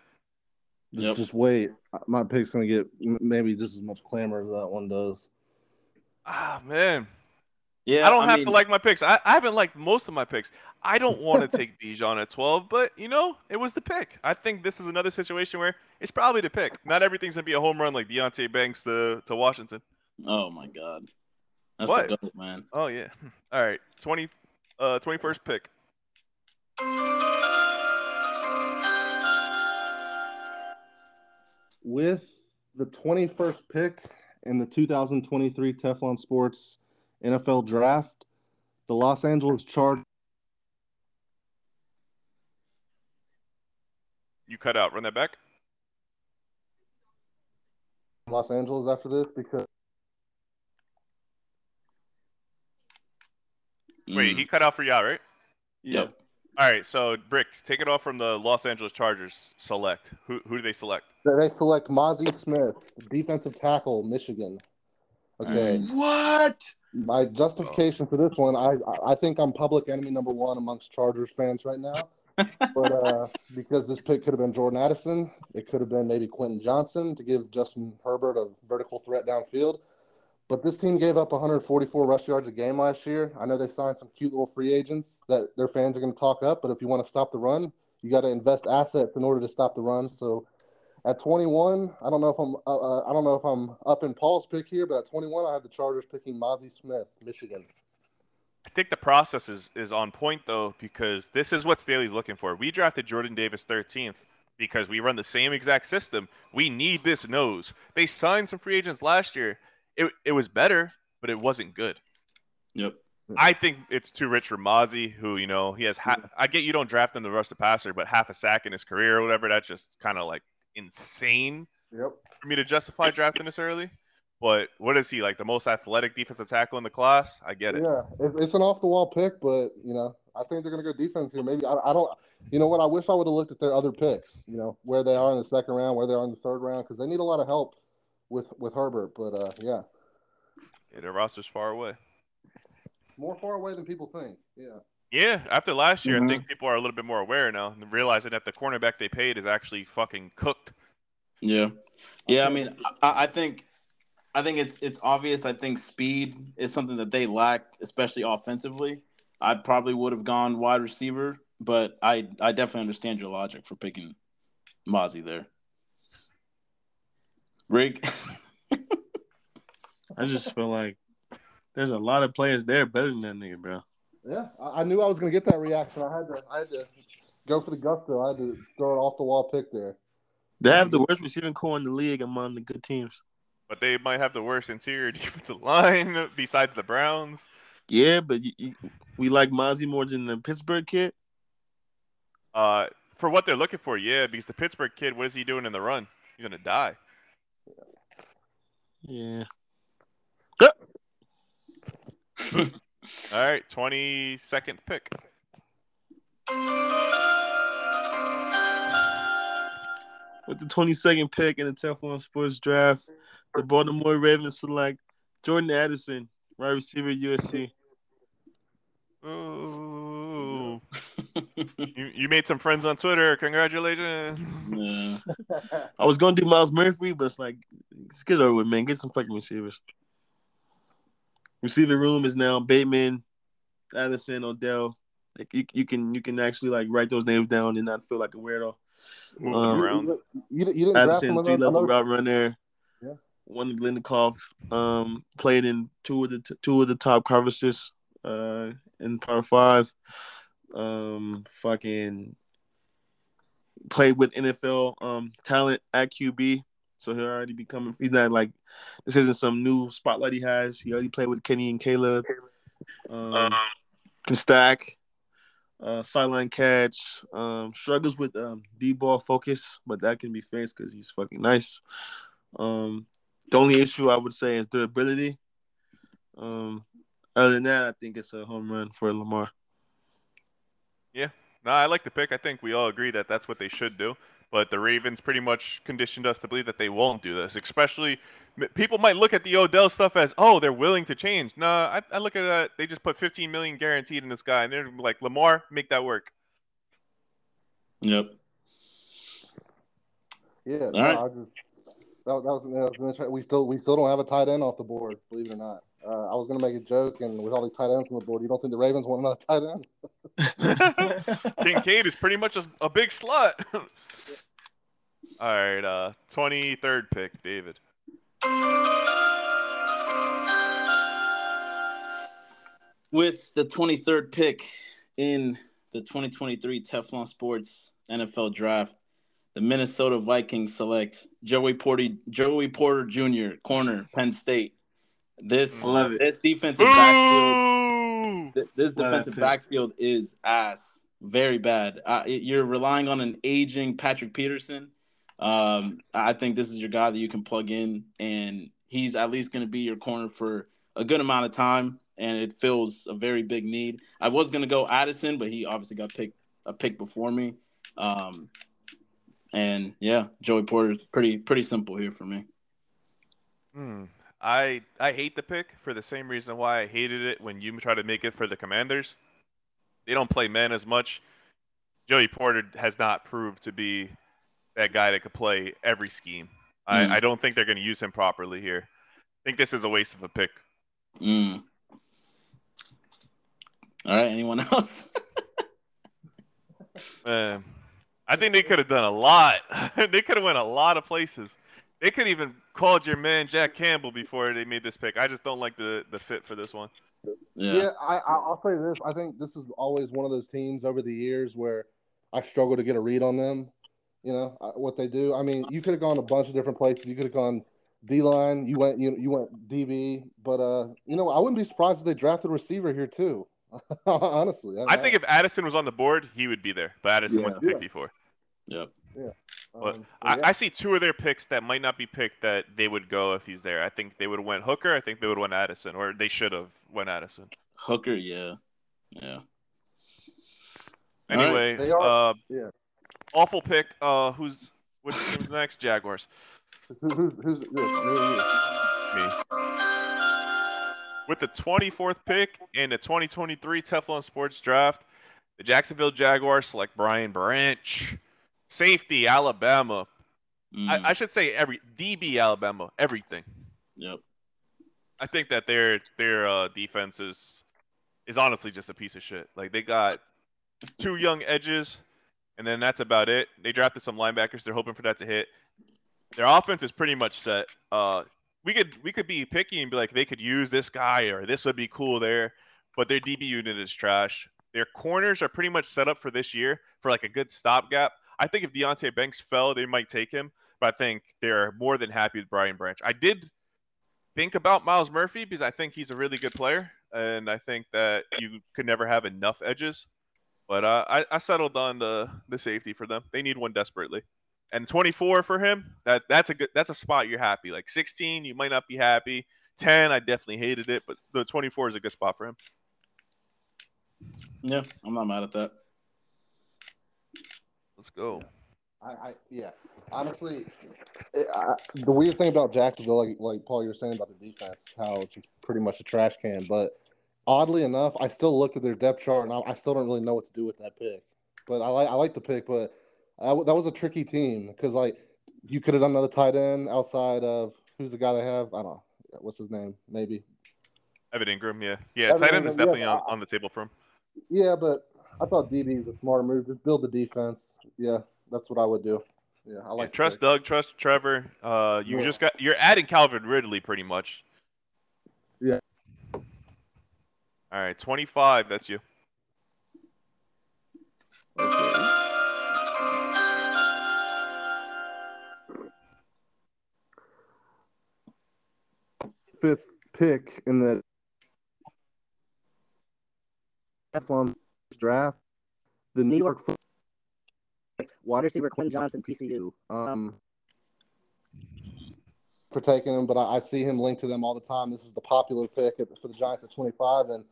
Just, Yep. just wait. My pick's gonna get maybe just as much clamor as that one does. Ah man, Yeah. I don't have mean, to like my picks. I, I haven't liked most of my picks. I don't want to take Bijan at 12, but you know, it was the pick. I think this is another situation where it's probably the pick. Not everything's gonna be a home run like Deonte Banks to, to Washington. Oh my god. That's What? the goat, man. Oh yeah. [LAUGHS] All right. 20 uh 21st pick. With the 21st pick in the 2023 Teflon Sports NFL Draft, the Los Angeles Chargers. You cut out. Run that back. Los Angeles after this because Wait, Mm. he cut out for y'all, right? Yep. All right, so Bricks, take it off from the Los Angeles Chargers select. Who who do they select? they select Mazi Smith, defensive tackle, Michigan. Okay, What? my justification for this one, I I think I'm public enemy number one amongst Chargers fans right now. [LAUGHS] but uh, because this pick could have been Jordan Addison, it could have been maybe Quentin Johnston to give Justin Herbert a vertical threat downfield. But this team gave up 144 rush yards a game last year. I know they signed some cute little free agents that their fans are going to talk up, but if you want to stop the run, you got to invest assets in order to stop the run. So at 21, I don't know if I'm uh, uh, I don't know if I'm up in Paul's pick here, but at 21, I have the Chargers picking Mazi Smith, Michigan. I think the process is, is on point though because this is what Staley's looking for. We drafted Jordan Davis 13th because we run the same exact system. We need this nose. They signed some free agents last year. It it was better, but it wasn't good. Yep. I think it's too rich for Mazi, who you know he has. Ha- I get you don't draft him to rush the passer, but half a sack in his career or whatever. That's just kind of like insane Yep. for me to justify drafting this early. But what is he like? The most athletic defensive tackle in the class? I get it. Yeah, it's an off the wall pick, but you know, I think they're going to go defense here. Maybe I, I don't. You know what? I wish I would have looked at their other picks. You know where they are in the second round, where they are in the third round, because they need a lot of help with with Herbert. But uh, yeah, Yeah, their roster's far away. more far away than people think. Yeah. Yeah, after last year, Mhm. I think people are a little bit more aware now and realizing that the cornerback they paid is actually fucking cooked. Yeah. Yeah, I mean, I, I think I think it's it's obvious. I think speed is something that they lack, especially offensively. I probably would have gone wide receiver, but I I definitely understand your logic for picking Mazi there. Rick, [LAUGHS] I just feel like there's a lot of players there better than that nigga, bro. Yeah, I, I knew I was going to get that reaction. I had to, I had to go for the gusto. I had to throw it off the wall pick there. They have the worst receiving corps in the league among the good teams. But they might have the worst interior [LAUGHS] defensive line [LAUGHS] besides the Browns. Yeah, but you, you, we like Mazi more than the Pittsburgh kid. Uh, for what they're looking for, yeah, because the Pittsburgh kid, what is he doing in the run? He's gonna die. Yeah. [LAUGHS] All right, twenty second pick. With the 22nd pick in the Teflon Sports Draft, the Baltimore Ravens select Jordan Addison, wide receiver USC. Ooh, you, you made some friends on Twitter. Congratulations. yeah. I was gonna do Myles Murphy, but it's like, let's get over with, man. Get some fucking receivers. Receiver room is now Bateman, Addison, Odell. Like you, you can you can actually like write those names down and not feel like a weirdo. Um, around. You, you, you didn't draft Addison, him three level another, route runner. Yeah. Won the Biletnikoff. Um, played in two of the t- two of the top conferences. Uh, in Power Five. Um, fucking played with NFL um talent at QB. So he'll already becoming. He's not like this isn't some new spotlight he has. He already played with Kenny and Caleb. Um, can stack. Uh, sideline catch. Um, struggles with um D ball focus, but that can be fixed because he's fucking nice. Um, the only issue I would say is durability. Um, other than that, I think it's a home run for Lamar. Yeah, no, I like the pick. I think we all agree that that's what they should do. But the Ravens pretty much conditioned us to believe that they won't do this. Especially, people might look at the Odell stuff as, oh, they're willing to change. No, I, I look at that. They just put 15 million guaranteed in this guy, and they're like, Lamar, make that work. Yep. Yeah, no, right. I just that, that was, that was gonna try, we still we still don't have a tight end off the board, believe it or not. Uh, I was gonna make a joke, and with all these tight ends on the board, you don't think the Ravens want another tight end? [LAUGHS] [LAUGHS] Kincaid is pretty much a, a big slut. All right, uh, 23rd pick, David. With the 23rd pick in the 2023 Teflon Sports NFL Draft, the Minnesota Vikings select Joey Porter, Joey Porter Jr., corner, Penn State. This I love it. this defensive backfield, th- this Love defensive backfield is ass, very bad. Uh, you're relying on an aging Patrick Peterson. Um, I think this is your guy that you can plug in, and he's at least going to be your corner for a good amount of time, and it fills a very big need. I was going to go Addison, but he obviously got picked a pick before me. Um, and yeah, Joey Porter's pretty pretty simple here for me. Hmm. I I hate the pick for the same reason why I hated it when you try to make it for the Commanders. They don't play men as much. Joey Porter has not proved to be that guy that could play every scheme. Mm. I, I don't think they're going to use him properly here. I think this is a waste of a pick. Mm. All right, anyone [LAUGHS] else? Man, I think they could have done a lot. [LAUGHS] they could have went a lot of places. They could even called your man Jack Campbell before they made this pick. I just don't like the the fit for this one. Yeah, yeah. I, I, I'll say this. I think this is always one of those teams over the years where I struggle to get a read on them. You know what they do. I mean, you could have gone a bunch of different places. You could have gone D line. You went you you went DB. But uh, you know, I wouldn't be surprised if they drafted a receiver here too. [LAUGHS] Honestly, I think if Addison was on the board, he would be there. But Addison Yeah. went the pick Yeah. before. Yep. But um, I, yeah. I see two of their picks that might not be picked that they would go if he's there. I think they would have went Hooker. I think they would have went Addison, or they should have went Addison. Hooker, yeah. Yeah. All right. Anyway, They are- uh, yeah. Awful pick. Uh, who's which team's next? Jaguars. Who, who's who's this? Me? Me. With the 24th pick in the 2023 Teflon Sports Draft, the Jacksonville Jaguars select Brian Branch, safety Alabama. Mm, I, I should say every DB Alabama, everything. yep. I think that their their uh, defense is is honestly just a piece of shit. Like they got two young edges, and then that's about it. They drafted some linebackers. They're hoping for that to hit. Their offense is pretty much set. Uh, we could we could be picky and be like they could use this guy or this would be cool there, but their DB unit is trash. Their corners are pretty much set up for this year for like a good stopgap. I think if Deonte Banks fell, they might take him, but I think they're more than happy with Brian Branch. I did think about Myles Murphy because I think he's a really good player, and I think that you could never have enough edges. But uh, I, I settled on the the safety for them. They need one desperately, and 24 for him. That that's a good that's a spot you're happy. Like 16, you might not be happy. 10, I definitely hated it, but the 24 is a good spot for him. Yeah, I'm not mad at that. Let's go. I, I yeah. Honestly, it, I, the weird thing about Jacksonville, like like Paul, you were saying about the defense, how it's pretty much a trash can. But oddly enough, I still looked at their depth chart, and I, I still don't really know what to do with that pick. But I like I like the pick, but I, that was a tricky team because like you could have done another tight end outside of who's the guy they have? I don't know. What's his name? Maybe Evan Engram, yeah, yeah. Evan tight end is definitely yeah, on, on the table for him. Yeah, but I thought DB was a smarter move. Just build the defense. Yeah, that's what I would do. Yeah, I like the trust pick. Doug, trust Trevor. Uh, you Yeah. just got you're adding Calvin Ridley pretty much. Yeah. All right, 25. That's you. fifth pick in the F1 draft, the New York Foot- wide receiver Quinn Johnston, TCU. Um, for taking him, but I, I see him linked to them all the time. This is the popular pick for the Giants at 25, and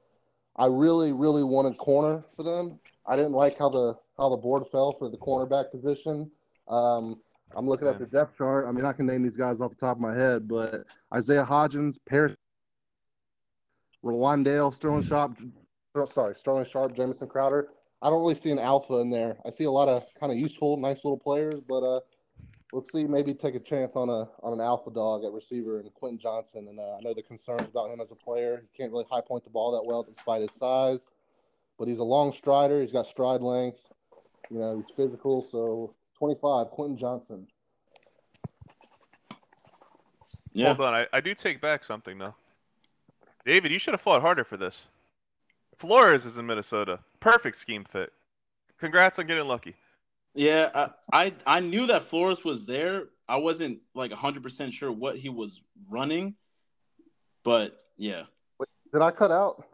I really, really wanted corner for them. I didn't like how the how the board fell for the cornerback position. Um, I'm looking at the depth chart. I mean, I can name these guys off the top of my head, but Isaiah Hodgins, Parris, Wan'Dale, Sterling Sharp, oh, sorry, Sterling Sharp, Jamison Crowder. I don't really see an alpha in there. I see a lot of kind of useful, nice little players, but uh, let's see, maybe take a chance on a on an alpha dog at receiver and Quentin Johnston. And uh, I know the concerns about him as a player. He can't really high point the ball that well despite his size, but he's a long strider. He's got stride length. You know, he's physical. So 25, Quentin Johnston. Yeah. Hold on, I, I do take back something though. David, you should have fought harder for this. Flores is in Minnesota. Perfect scheme fit. Congrats on getting lucky. Yeah, I, I I knew that Flores was there. I wasn't like 100% sure what he was running. But yeah. Did I cut out?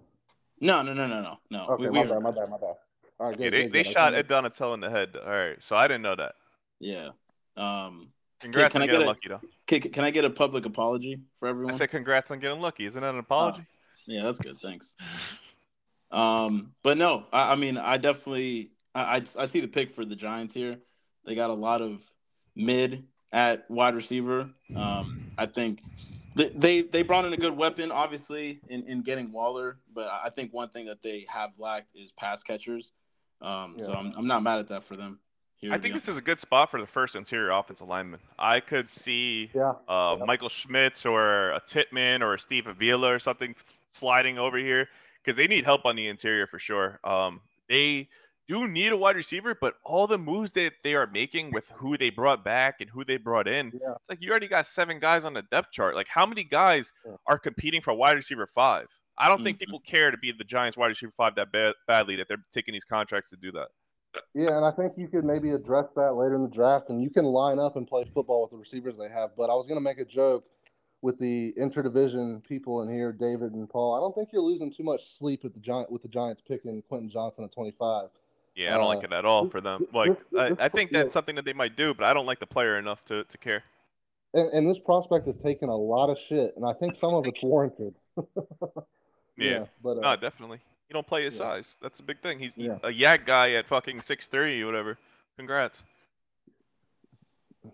No, no, no, no, no. No. Okay, We- my we bad, my bad, my bad. All right, Yeah, good, they, good, they good. Shot kinda- Ed Donatell in the head. All right, so I didn't know that. Yeah. Um Congrats can on I getting get a- lucky though. can, can I get a public apology for everyone? I said congrats on getting lucky. Isn't that an apology? Yeah, that's good. Thanks. Um, but no, I, I mean, I definitely, I, I, I see the pick for the Giants here. They got a lot of mid at wide receiver. Um, I think they, they they brought in a good weapon, obviously, in, in getting Waller. But I think one thing that they have lacked is pass catchers. Um, so I'm, I'm not mad at that for them. Here I think this is a good spot for the first interior offensive lineman. I could see Yeah, uh, Yep. Michael Schmitz or a Tippmann or a Steve Avila or something sliding over here because they need help on the interior for sure. Um, they do need a wide receiver, but all the moves that they are making with who they brought back and who they brought in, yeah. it's like you already got seven guys on the depth chart. Like, how many guys are competing for wide receiver five? I don't think Mhm. people care to be the Giants wide receiver five that bad, badly that they're taking these contracts to do that. Yeah, and I think you could maybe address that later in the draft, and you can line up and play football with the receivers they have. But I was going to make a joke with the interdivision people in here, David and Paul. I don't think you're losing too much sleep with the Giant with the Giants picking Quentin Johnston at 25. Yeah, I don't like Uh, it at all for them. Like, I, I think that's something that they might do, but I don't like the player enough to, to care. And, and this prospect has taken a lot of shit, and I think some of it's warranted. [LAUGHS] Yeah. but uh, No, definitely. You don't play his Yeah. size. That's a big thing. He's Yeah. a yak guy at fucking six three whatever. Congrats. All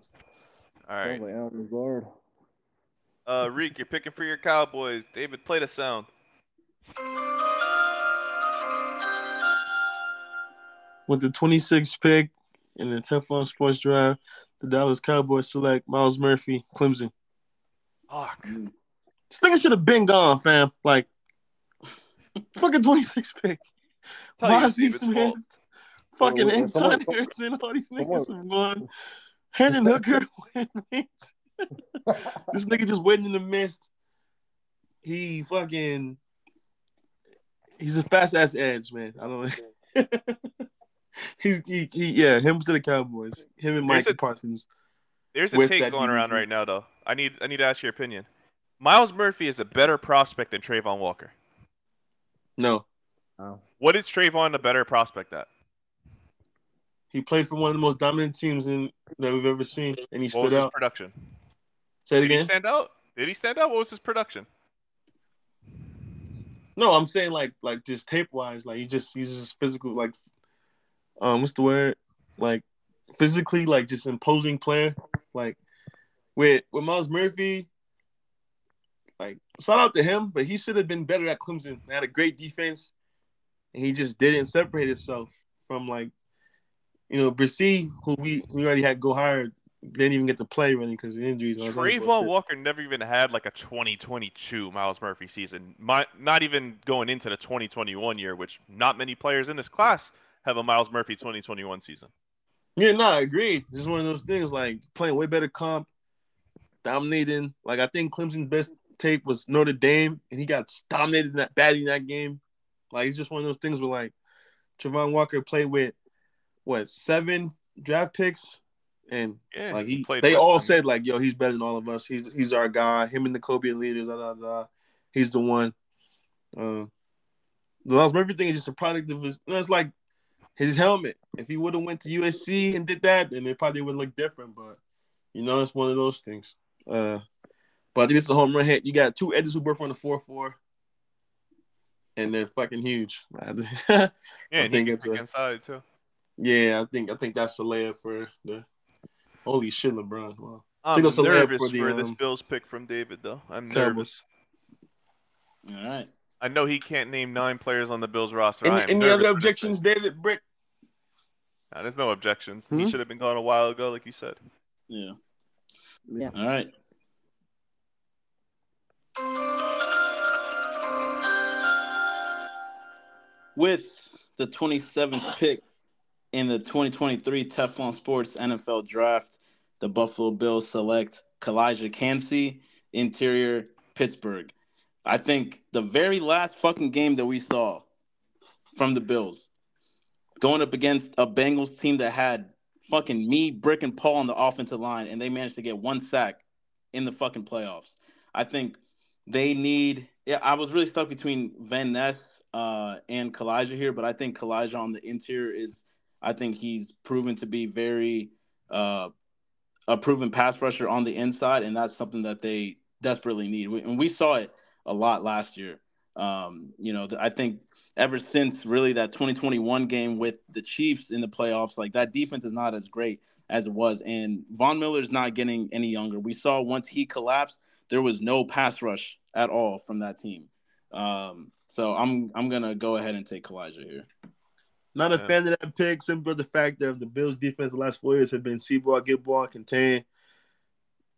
right. man, I'm guard. Uh, Reek, you're picking for your Cowboys. David, play the sound. With the 26th pick in the Teflon Sports Drive, the Dallas Cowboys select Myles Murphy, Clemson. Fuck. This nigga should have been gone, fam. Like, [LAUGHS] fucking 26th pick. Tell you it's Mazi Smith, [LAUGHS] fucking Well, well, someone- Harrison, all these niggas someone- have gone. Hendon Hooker, [LAUGHS] wait. this nigga just waiting in the mist. He fucking, he's a fast ass edge, man. I don't know. He, he, he, yeah, him to the Cowboys. Him and Here's Micah Parsons. There's a with take that going around right now, though. I need I need to ask your opinion. Myles Murphy is a better prospect than Travon Walker. No, Oh. What is Travon a better prospect at? he played for one of the most dominant teams in that we've ever seen, and he What was stood his out. production? Say it Did he again. stand out? Did he stand out? What was his production? No, I'm saying like like just tape wise, like he just he's just physical, like um, what's the word? Like physically, like just imposing player. Like with with Myles Murphy, like shout out to him, but he should have been better at Clemson. They had a great defense, and he just didn't separate himself from like you know Bresee, who we we already had go hire didn't even get to play really because of injuries. Travon. Walker never even had like a 2022 Myles Murphy season. My, not even going into the 2021 year, which not many players in this class have a Myles Murphy 2021 season. Yeah, no, I agree. It's just one of those things like playing way better comp, dominating. Like I think Clemson's best tape was Notre Dame, and he got dominated in that badly in that game. Like it's just one of those things where like Travon Walker played with what seven draft picks, and Yeah, like he, played they all said like, "Yo, he's better than all of us. He's he's our guy. Him and the Kobe leaders. Da, da, da. He's the one." Um, the Myles Murphy thing is just a product of his. It's like his helmet. If he would have went to USC and did that, then it probably would look different. But you know, it's one of those things. Uh, but I think it's a home run hit. You got two edges who both on the four four, and they're fucking huge. [LAUGHS] Yeah, I and think he it's can a- inside too. yeah, I think I think that's a layup for the. Holy shit, LeBron! Wow. I'm that's a nervous for for, the, this um, Bills pick from David, though. I'm Terrible. nervous. All right. I know he can't name nine players on the Bills roster. Any, any other objections. David Brick? Nah, there's no objections. Hmm? He should have been gone a while ago, like you said. Yeah. Yeah. All right. With the 27th pick in the 2023 Teflon Sports NFL Draft, the Buffalo Bills select Calijah Kancey, interior Pittsburgh. I think the very last fucking game that we saw from the Bills going up against a Bengals team that had fucking me, Brick, and Paul on the offensive line, and they managed to get one sack in the fucking playoffs. I think they need. Yeah, I was really stuck between Van Ness uh, and Calijah here, but I think Calijah on the interior is. I think he's proven to be very uh, a proven pass rusher on the inside, and that's something that they desperately need. We, and we saw it a lot last year. Um, you know, I think ever since really that 2021 game with the Chiefs in the playoffs, like that defense is not as great as it was. And Von Miller is not getting any younger. We saw once he collapsed, there was no pass rush at all from that team. Um, so I'm I'm gonna go ahead and take Calijah here. Not a fan of that pick, simply for the fact that the Bills' defense the last four years have been see ball, get ball, contain,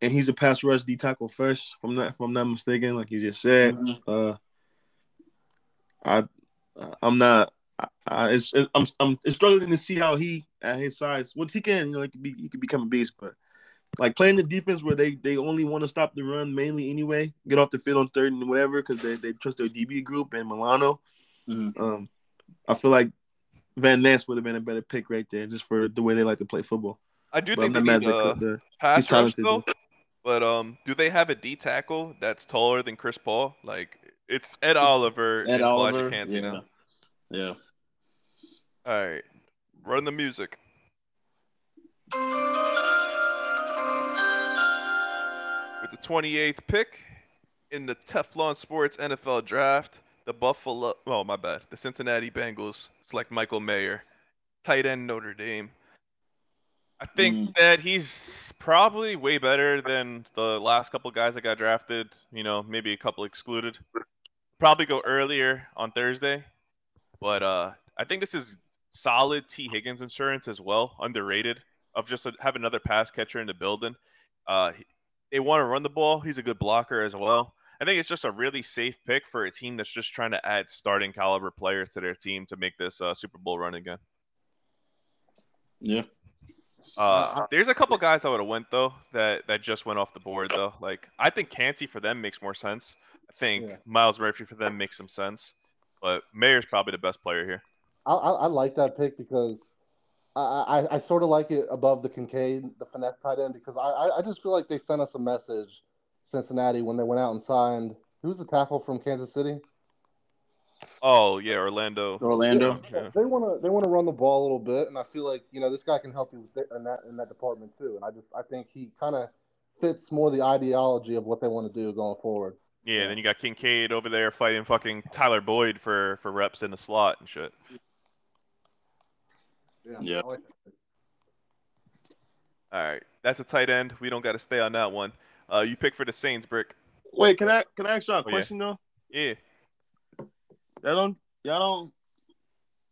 and he's a pass rush D tackle first. If I'm not, if I'm not mistaken, like you just said. Uh, I, I'm not. I, I, it's, I'm, I'm struggling to see how he at his size, once he can, you know, he could be, he could become a beast. But like playing the defense where they they only want to stop the run mainly anyway, get off the field on third and whatever because they they trust their DB group and Milano. Mhm. Um, I feel like Van Ness would have been a better pick right there, just for the way they like to play football. I do But I'm think not they mad need uh, the, the pass he's rush talented, though. But um, do they have a D tackle that's taller than Chris Paul? Like it's Ed Oliver Ed and Oliver, Elijah Kancey yeah. Yeah. All right, run the music. With the 28th pick in the Teflon Sports NFL Draft, the Buffalo, oh my bad, the Cincinnati Bengals select Michael Mayer, tight end Notre Dame. I think that he's probably way better than the last couple guys that got drafted. You know, maybe a couple excluded. Probably go earlier on Thursday, but uh, I think this is solid Tee Higgins insurance as well, underrated. Of just a, have another pass catcher in the building. Uh, they want to run the ball. He's a good blocker as well. I think it's just a really safe pick for a team that's just trying to add starting caliber players to their team to make this uh, Super Bowl run again. Yeah. Uh, there's a couple guys I would have went though that that just went off the board though. Like I think Canty for them makes more sense. I think Yeah. Myles Murphy for them makes some sense, but Mayer's probably the best player here. I, I, I like that pick because I, I, I sort of like it above the Kincaid, the finesse tight end, because I, I, I just feel like they sent us a message, Cincinnati, when they went out and signed. Who's the tackle from Kansas City? Oh yeah, Orlando. Orlando. Yeah. They want to they want to run the ball a little bit, and I feel like you know this guy can help you in that in that department too. And I just I think he kind of fits more the ideology of what they want to do going forward. Yeah, and then you got Kincaid over there fighting fucking Tyler Boyd for for reps in the slot and shit. Yeah, Yeah. Like. All right, that's a tight end. We don't got to stay on that one. Uh, you pick for the Saints, Brick. Wait, can I can I ask y'all a Oh, yeah. question though? Yeah. Y'all don't y'all don't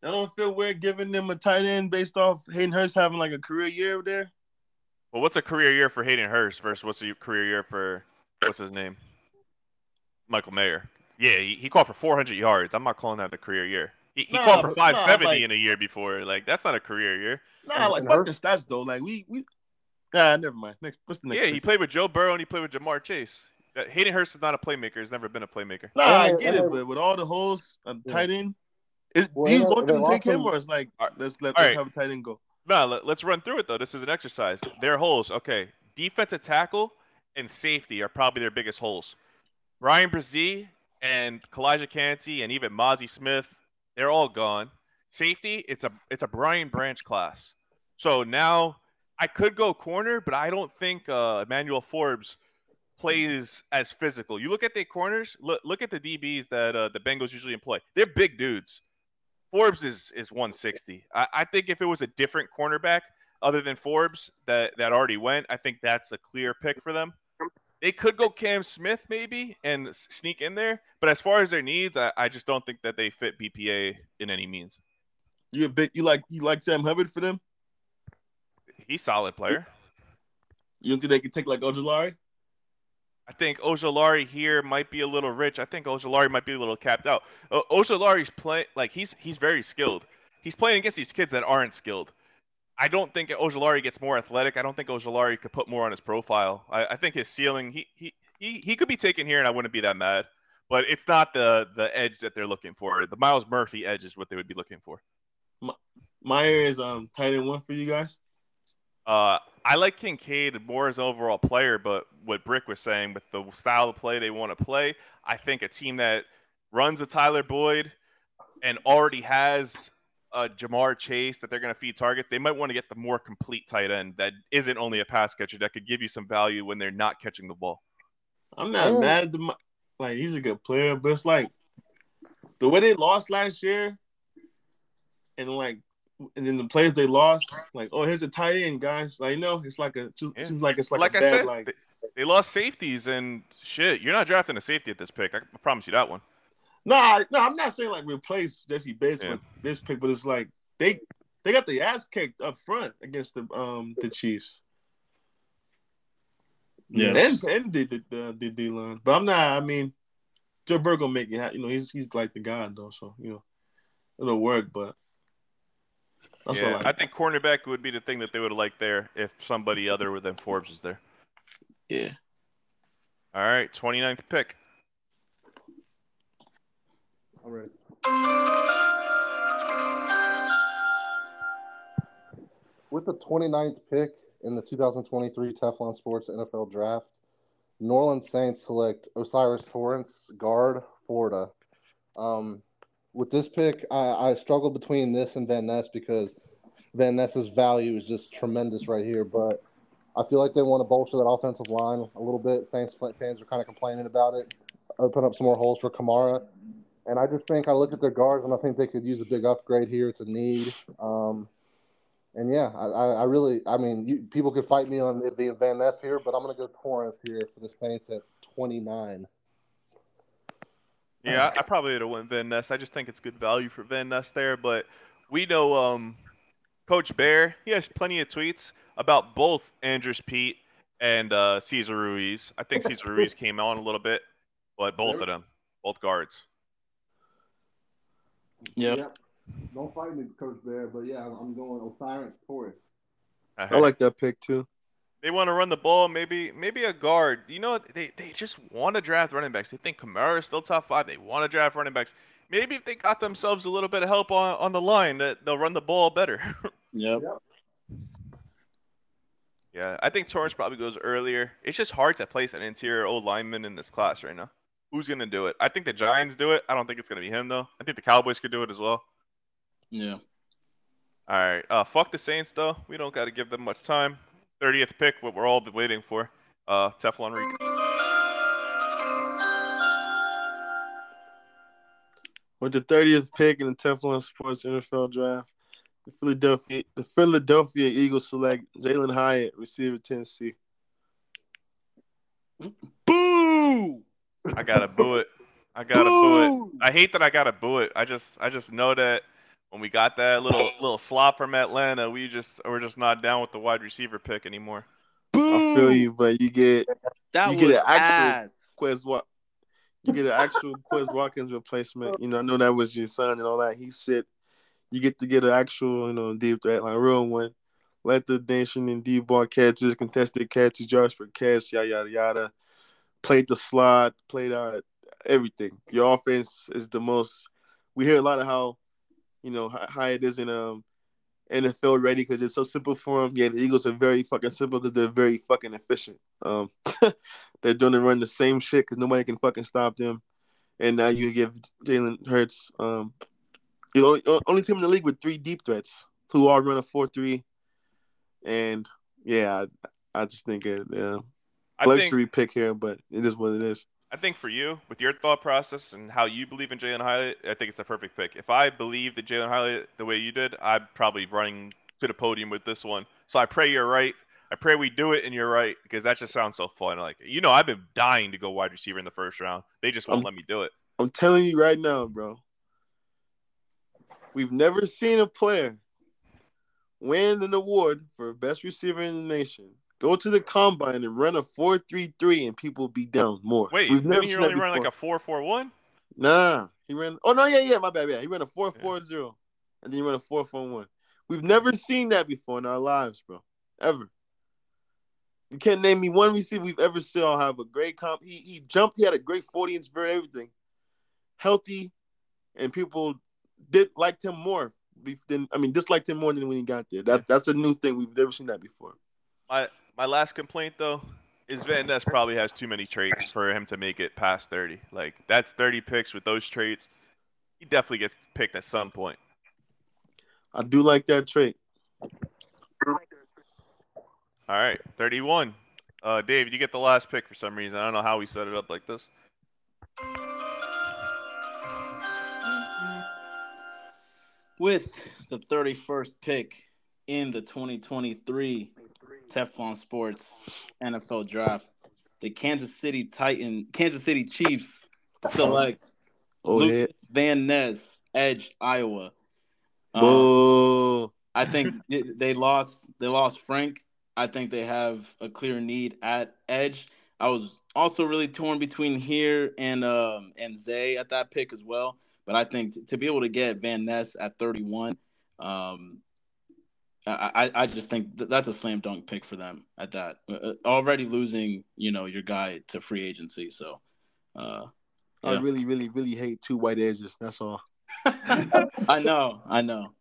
y'all don't feel weird giving them a tight end based off Hayden Hurst having like a career year over there? Well, what's a career year for Hayden Hurst versus what's a career year for what's his name? Michael Mayer. Yeah, he, he caught for 400 yards. I'm not calling that a career year. He, he Nah, caught for but- nah, 570 like- in a year before. Like that's not a career year. Nah, And- like and fuck the stats though. Like we we. Nah, never mind. Next, what's the next? Yeah, pick? he played with Joe Burrow and he played with Ja'Marr Chase. That- Hayden Hurst is not a playmaker. He's never been a playmaker. Nah, I get and- it, but with all the holes, a Yeah. tight end. Is, Well, do you and- want them to take him, him- or it's like Alright. let's let Alright. let's have a tight end go? No, let, us run through it though. This is an exercise. Their holes, okay. Defensive tackle and safety are probably their biggest holes. Ryan Bresee and Calijah Kancey and even Mazi Smith, they're all gone. Safety, it's a it's a Brian Branch class. So now I could go corner, but I don't think uh, Emmanuel Forbes plays as physical. You look at their corners, look look at the DBs that uh, the Bengals usually employ. They're big dudes. Forbes is is 160. I, I think if it was a different cornerback other than Forbes that that already went, I think that's a clear pick for them. They could go Cam Smith maybe and sneak in there, but as far as their needs, I, I just don't think that they fit BPA in any means. You a big you like you like Sam Hubbard for them? He's solid player. You don't think they could take like Ojulari? I think Ojulari here might be a little rich. I think Ojulari might be a little capped out. O- Ojulari's play like he's he's very skilled. He's playing against these kids that aren't skilled. I don't think Ojulari gets more athletic. I don't think Ojulari could put more on his profile. I, I think his ceiling he, he he he could be taken here and I wouldn't be that mad. But it's not the the edge that they're looking for. The Myles Murphy edge is what they would be looking for. Mayer is um tight end one for you guys. Uh, I like Kincaid more as an overall player, but what Brick was saying with the style of play they want to play, I think a team that runs a Tyler Boyd and already has a Ja'Marr Chase that they're going to feed targets, they might want to get the more complete tight end that isn't only a pass catcher that could give you some value when they're not catching the ball. I'm not Yeah. mad at the like he's a good player, but it's like the way they lost last year, and like and then the players they lost, like oh here's a tight end guys, like you know it's like a it Yeah. seems like it's like, Like, a I bad said, like they, they lost safeties and shit. You're not drafting a safety at this pick. I, I promise you that one. no I- no I'm not saying like replace Jessie Bates Yeah. with this pick, but it's like they they got the ass kicked up front against the um the Chiefs. Yeah. and and the the the, the D line, but I'm not. I mean, Joe Burrow make it. You know, he's he's like the god though, so you know, it'll work. But that's yeah, all I, I think cornerback would be the thing that they would have liked there if somebody other than Forbes was there. yeah. All right, 29th pick. I'm ready. With the 29th pick in the 2023 Teflon Sports NFL Draft, New Orleans Saints select O'Cyrus Torrence, guard, Florida. Um, with this pick, I, I struggled between this and Van Ness because Van Ness's value is just tremendous right here. But I feel like they want to bolster that offensive line a little bit. Saints fans are kind of complaining about it. Open up some more holes for Kamara. And I just think I look at their guards and I think they could use a big upgrade here. It's a need. Um, and yeah, I, I really, I mean, you, people could fight me on the Van Ness here, but I'm going to go Torrence here for the Saints at 29. Yeah, I, I probably would have went Van Ness. I just think it's good value for Van Ness there. But we know um, Coach Bear, he has plenty of tweets about both Andrus Peat and uh, Cesar Ruiz. I think Cesar Ruiz came on a little bit, but both of them, both guards. Yep. Don't fight me, Coach Bear, but yeah, I'm going O'Cyrus Torrence. I like that pick too. They want to run the ball, maybe maybe a guard. You know, they, they just want to draft running backs. They think Kamara is still top five. They want to draft running backs. Maybe if they got themselves a little bit of help on, on the line, that they'll run the ball better. [LAUGHS] Yep. yeah, I think Torrence probably goes earlier. It's just hard to place an interior old lineman in this class right now. Who's gonna do it? I think the Giants do it. I don't think it's gonna be him though. I think the Cowboys could do it as well. Yeah. All right. Uh, fuck the Saints though. We don't got to give them much time. 30th pick, what we're all been waiting for. Uh, Teflon Reek. With the 30th pick in the Teflon Sports NFL Draft, the Philadelphia the Philadelphia Eagles select Jalin Hyatt, receiver Tennessee. Boo! I gotta boo it. I gotta boo it. I hate that I gotta boo it. I just I just know that when we got that little little slop from Atlanta, we just we're just not down with the wide receiver pick anymore. I feel you, but you get That You get an actual- ass. Quez Wat. You get an actual Quez Watkins replacement. You know, I know that was your son and all that. He said you get to get an actual, you know, deep threat, like a real one. Let the nation and deep ball catches, contested catches, yards per catch, yada yada yada. Played the slot, played out everything. Your offense is the most. We hear a lot of how, you know, how, how it is in um NFL ready because it's so simple for them. Yeah, the Eagles are very fucking simple because they're very fucking efficient. Um, [LAUGHS] they're doing to run the same shit because nobody can fucking stop them. And now you give Jalen Hurts, um, the only, only team in the league with three deep threats who all run a four three. And yeah, I, I just think it, yeah, I think luxury pick here, but it is what it is. I think for you, with your thought process and how you believe in Jalin Hyatt, I think it's a perfect pick. If I believed that Jalin Hyatt the way you did, I'd probably running to the podium with this one. So I pray you're right. I pray we do it and you're right because that just sounds so fun. Like you know, I've been dying to go wide receiver in the first round. They just won't Um, let me do it. I'm telling you right now, bro. We've never seen a player win an award for best receiver in the nation. Go to the combine and run a four three three, and people be down more. Wait, We've never didn't you only run like a four four one? Nah, he ran. Oh no, yeah, yeah, my bad, yeah. He ran a four four zero, and then he ran a four four one. We've never seen that before in our lives, bro. Ever. You can't name me one receiver we've ever saw have a great comp. He he jumped. He had a great forty inch bird, everything, healthy, and people did liked him more. Than I mean, disliked him more than when he got there. That that's a new thing. We've never seen that before. My my last complaint though is Van Ness probably has too many traits for him to make it past 30. Like that's 30 picks with those traits. He definitely gets picked at some point. I do like that trait. All right, 31. Uh, Dave, you get the last pick for some reason. I don't know how we set it up like this. With the 31st pick in the 2023 Teflon Sports NFL Draft, the Kansas City Titan, Kansas City Chiefs select Oh yeah. Van Ness, Edge, Iowa. Um, I think [LAUGHS] they- they lost. They lost Frank. I think they have a clear need at edge. I was also really torn between here and um and Zay at that pick as well. But I think t- to be able to get Van Ness at 31, um, I I, I just think th- that's a slam dunk pick for them at that. Uh, uh, already losing, you know, your guy to free agency. So, uh, I Yeah. really, really, really hate two white edges. That's all. [LAUGHS] I know, I know,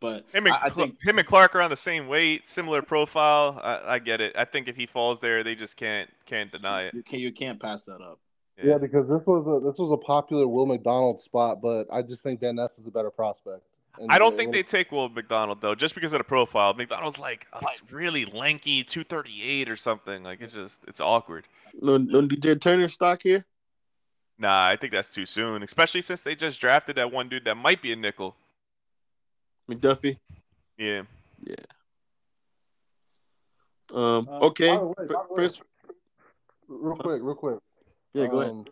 but Him and, I, I think him and Clark are on the same weight, similar profile. I, I get it. I think if he falls there, they just can't can't deny it. you can't you can't pass that up. Yeah, because this was a this was a popular Will McDonald spot, but I just think Van Ness is a better prospect. And I don't they- think they take Will McDonald though, just because of the profile. McDonald's like a really lanky, 238 or something. Like it's just it's awkward. No, no DJ Turner stock here. Nah, I think that's too soon, especially since they just drafted that one dude that might be a nickel. McDuffie. Yeah. Yeah. Um. Uh, okay. by the way, Fir- by the way- First. real quick, real quick. Yeah. Go ahead.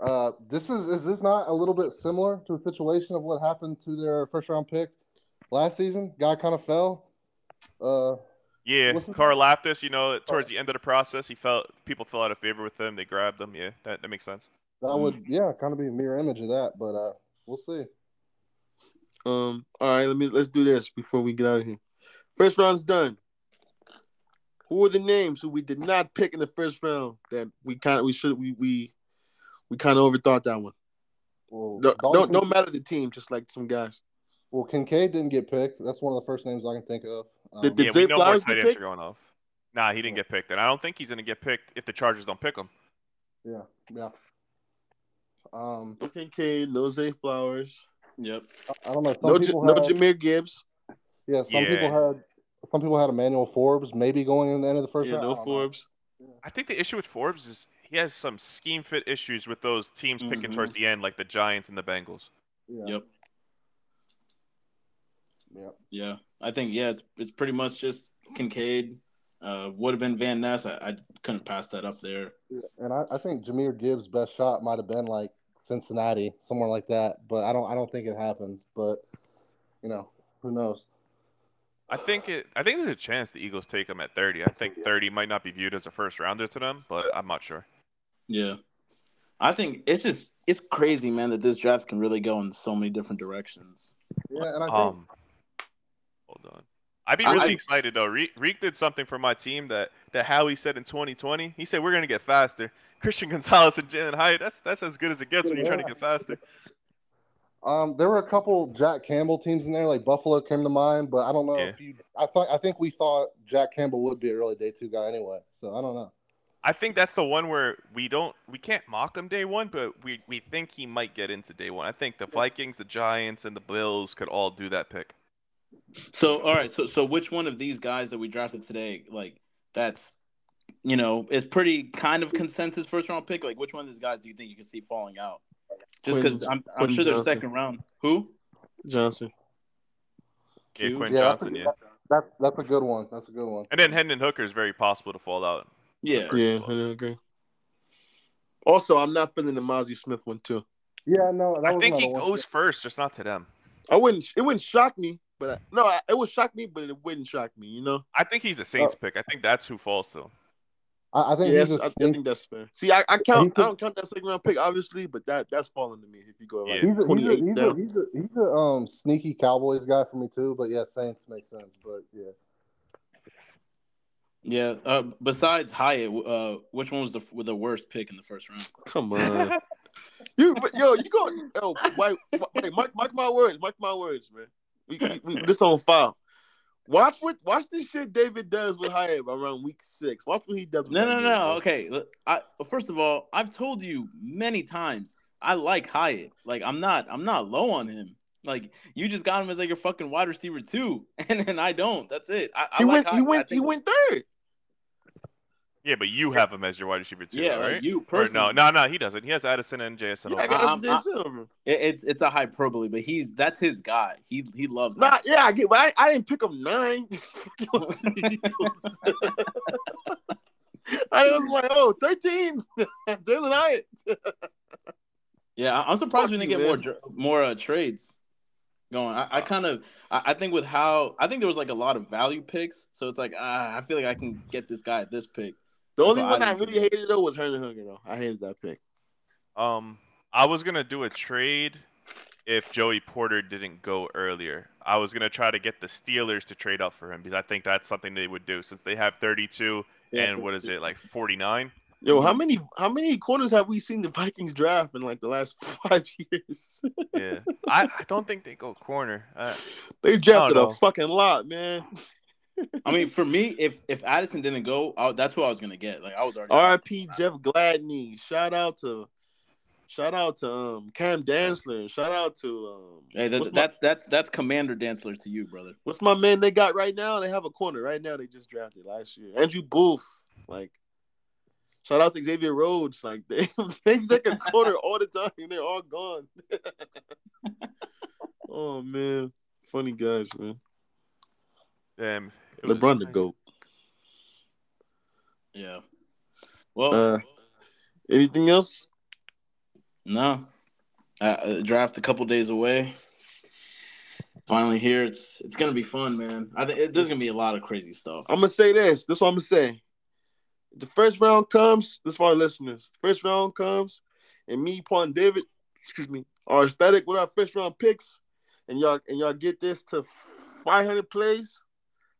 Uh, this is is this not a little bit similar to a situation of what happened to their first round pick last season? Guy kind of fell. Uh, Yeah, What's Karlaftis, you know, towards the end of the process, he felt people fell out of favor with him. They grabbed him. Yeah, that, that makes sense. that would yeah, kind of be a mirror image of that, but uh, we'll see. Um. All right. Let me let's do this before we get out of here. First round's done. Who are the names who we did not pick in the first round that we kind of we should we we we kind of overthought that one. Well, No, Dalton don't don't matter the team, just like some guys. Well, Kincaid didn't get picked. That's one of the first names I can think of. Um, Did- did yeah, Zay we know more Flowers get picked? going off. Nah, he didn't get picked, and I don't think he's gonna get picked if the Chargers don't pick him. yeah, yeah. Um, No Kincaid, no Zay Flowers, Yep. I don't know. Some no J- people no Jahmyr Gibbs, yeah, some Yeah. people had some people had Emmanuel Forbes maybe going in the end of the first yeah, round. No don't know. Forbes. I think the issue with Forbes is he has some scheme fit issues with those teams picking Mhm. towards the end, like the Giants and the Bengals. Yeah, Yep. yeah. Yeah. I think yeah, it's, it's pretty much just Kincaid. Uh, would have been Van Ness. I, I couldn't pass that up there. Yeah, And I, I think Jahmyr Gibbs' best shot might have been like Cincinnati, somewhere like that. But I don't I don't think it happens. But you know, who knows? I think it. I think there's a chance the Eagles take him at 30. I think 30 might not be viewed as a first rounder to them, but I'm not sure. Yeah. I think it's just it's crazy, man, that this draft can really go in so many different directions. Yeah, and I think Um, hold on. I'd be really I- excited though. Reek, Reek did something for my team that that Howie said in 2020. He said we're gonna get faster. [LAUGHS] Christian Gonzalez and Jalin Hyatt. That's that's as good as it gets when you're trying to get faster. um, there were a couple Jack Campbell teams in there, like Buffalo came to mind, but I don't know Yeah. if you. I thought I think we thought Jack Campbell would be a early day two guy anyway, so I don't know. I think that's the one where we don't we can't mock him day one, but we we think he might get into day one. I think the Vikings, the Giants, and the Bills could all do that pick. So all right, so so which one of these guys that we drafted today, like that's you know, is pretty kind of consensus first round pick? Like which one of these guys do you think you can see falling out? Just because I'm, I'm Quentin sure they're Johnson. second round. Who? Johnson. Yeah, Q? Quentin Yeah, that's a- Johnson, yeah. That's that's a good one. That's a good one. And then Hendon Hooker is very possible to fall out. Yeah. Yeah, I agree. Also, I'm not feeling the Mazi Smith one too. Yeah, no, that I think he another one. goes first, just not to them. I wouldn't. It wouldn't shock me, but I, no, I, it would shock me, but it wouldn't shock me. You know. I think he's a Saints pick. I think that's who falls to. I, I think Yeah, he's a I, I sneak- think that's fair. See, I, I count. I don't count that second round pick, obviously, but that that's falling to me if you go like Yeah. He's a, he's, a, 28 he's, a, he's, a, he's a um sneaky Cowboys guy for me too. But yeah, Saints makes sense. But yeah, Yeah. Uh, besides Hyatt, uh, which one was the the worst pick in the first round? Come on, [LAUGHS] you but yo, you go. Yo, wait, wait, mark, mark my words. Mark my words, man. We, we, we this on file. Watch what watch this shit David does with Hyatt around week six. Watch what he does. With No, no, no. bro. Okay. I first of all, I've told you many times I like Hyatt. Like I'm not I'm not low on him. Like you just got him as like your fucking wide receiver too, [LAUGHS] and then I don't. That's it. I, I He like went. He Hyatt. I went. He went third. Yeah, but you have him as your wide receiver too, Yeah, though, like right? you Or personally. no, no, no, he doesn't. He has Addison and JSN. Yeah, I over. got I'm- I'm- Silver. It's it's a hyperbole, but he's that's his guy. He he loves. Nah, Hyatt. yeah, I get. But I, I didn't pick him nine. [LAUGHS] I was like, oh, 13. [LAUGHS] Jalin Hyatt. Yeah, I- I'm surprised Fuck we didn't you, get more man. dr- more uh, trades going. I, I kind of I, I think with how I think there was like a lot of value picks, so it's like ah, I feel like I can get this guy at this pick. The only So one I I really hated though was Hendon Hooker though. I hated that pick. Um, I was gonna do a trade if Joey Porter didn't go earlier. I was gonna try to get the Steelers to trade up for him because I think that's something they would do since they have 32 Yeah, and what is it like 49? Yo, how many how many corners have we seen the Vikings draft in like the last [LAUGHS] five years? Yeah, I, I don't think they go corner. Uh, they drafted a fucking lot, man. I mean, for me, if if Addison didn't go, I, that's what I was gonna get. Like I was already. R.I.P. Jeff Gladney. Shout out to shout out to um Cam Dantzler. Shout out to um Hey, that, what's, my, that that's that's Commander Dantzler to you, brother. what's my man they got right now? They have a corner right now. They just drafted last year. Andrew Booth. Like shout out to Xavier Rhodes. Like [LAUGHS] they they take a corner all the time. They're all gone. [LAUGHS] oh man. Funny guys, man. damn, it was- LeBron the GOAT. Yeah. Well, Uh anything else? no. Uh, uh, draft a couple days away. Finally here. It's it's gonna be fun, man. I think it, there's gonna be a lot of crazy stuff. I'm gonna say this. This is what I'm gonna say. The first round comes. This for our listeners. First round comes, and me, Paul, and David, excuse me, are aesthetic with our first round picks, and y'all and y'all get this to 500 plays.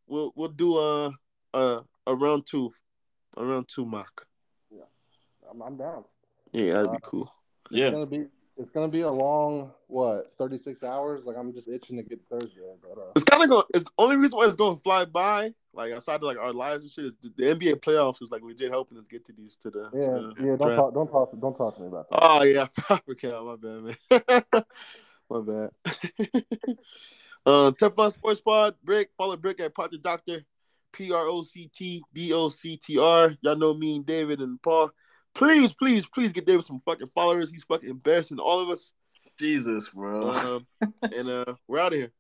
We'll we'll do a a, a round two, a round two mock. Yeah, I'm, I'm down. Yeah, that'd be Uh, cool. It's Yeah. It's gonna be a long what 36 hours. Like I'm just itching to get Thursday. But uh, It's kind of going. It's the only reason why it's going to fly by, like outside of like our lives and shit, is the, the NBA playoffs is like legit helping us get to these to the yeah, yeah. Don't draft. talk, don't talk, don't talk to me about that. Oh yeah, [LAUGHS] proper cow. My bad, man. [LAUGHS] my bad. [LAUGHS] um, Teflon Sports Pod, Brick. Follow Brick at Pot the Doctor. P R O C T D O C T R. Y'all know me and David and Paul. Please, please, please get David some fucking followers. He's fucking embarrassing all of us. Jesus, bro. Um, and uh, we're out of here.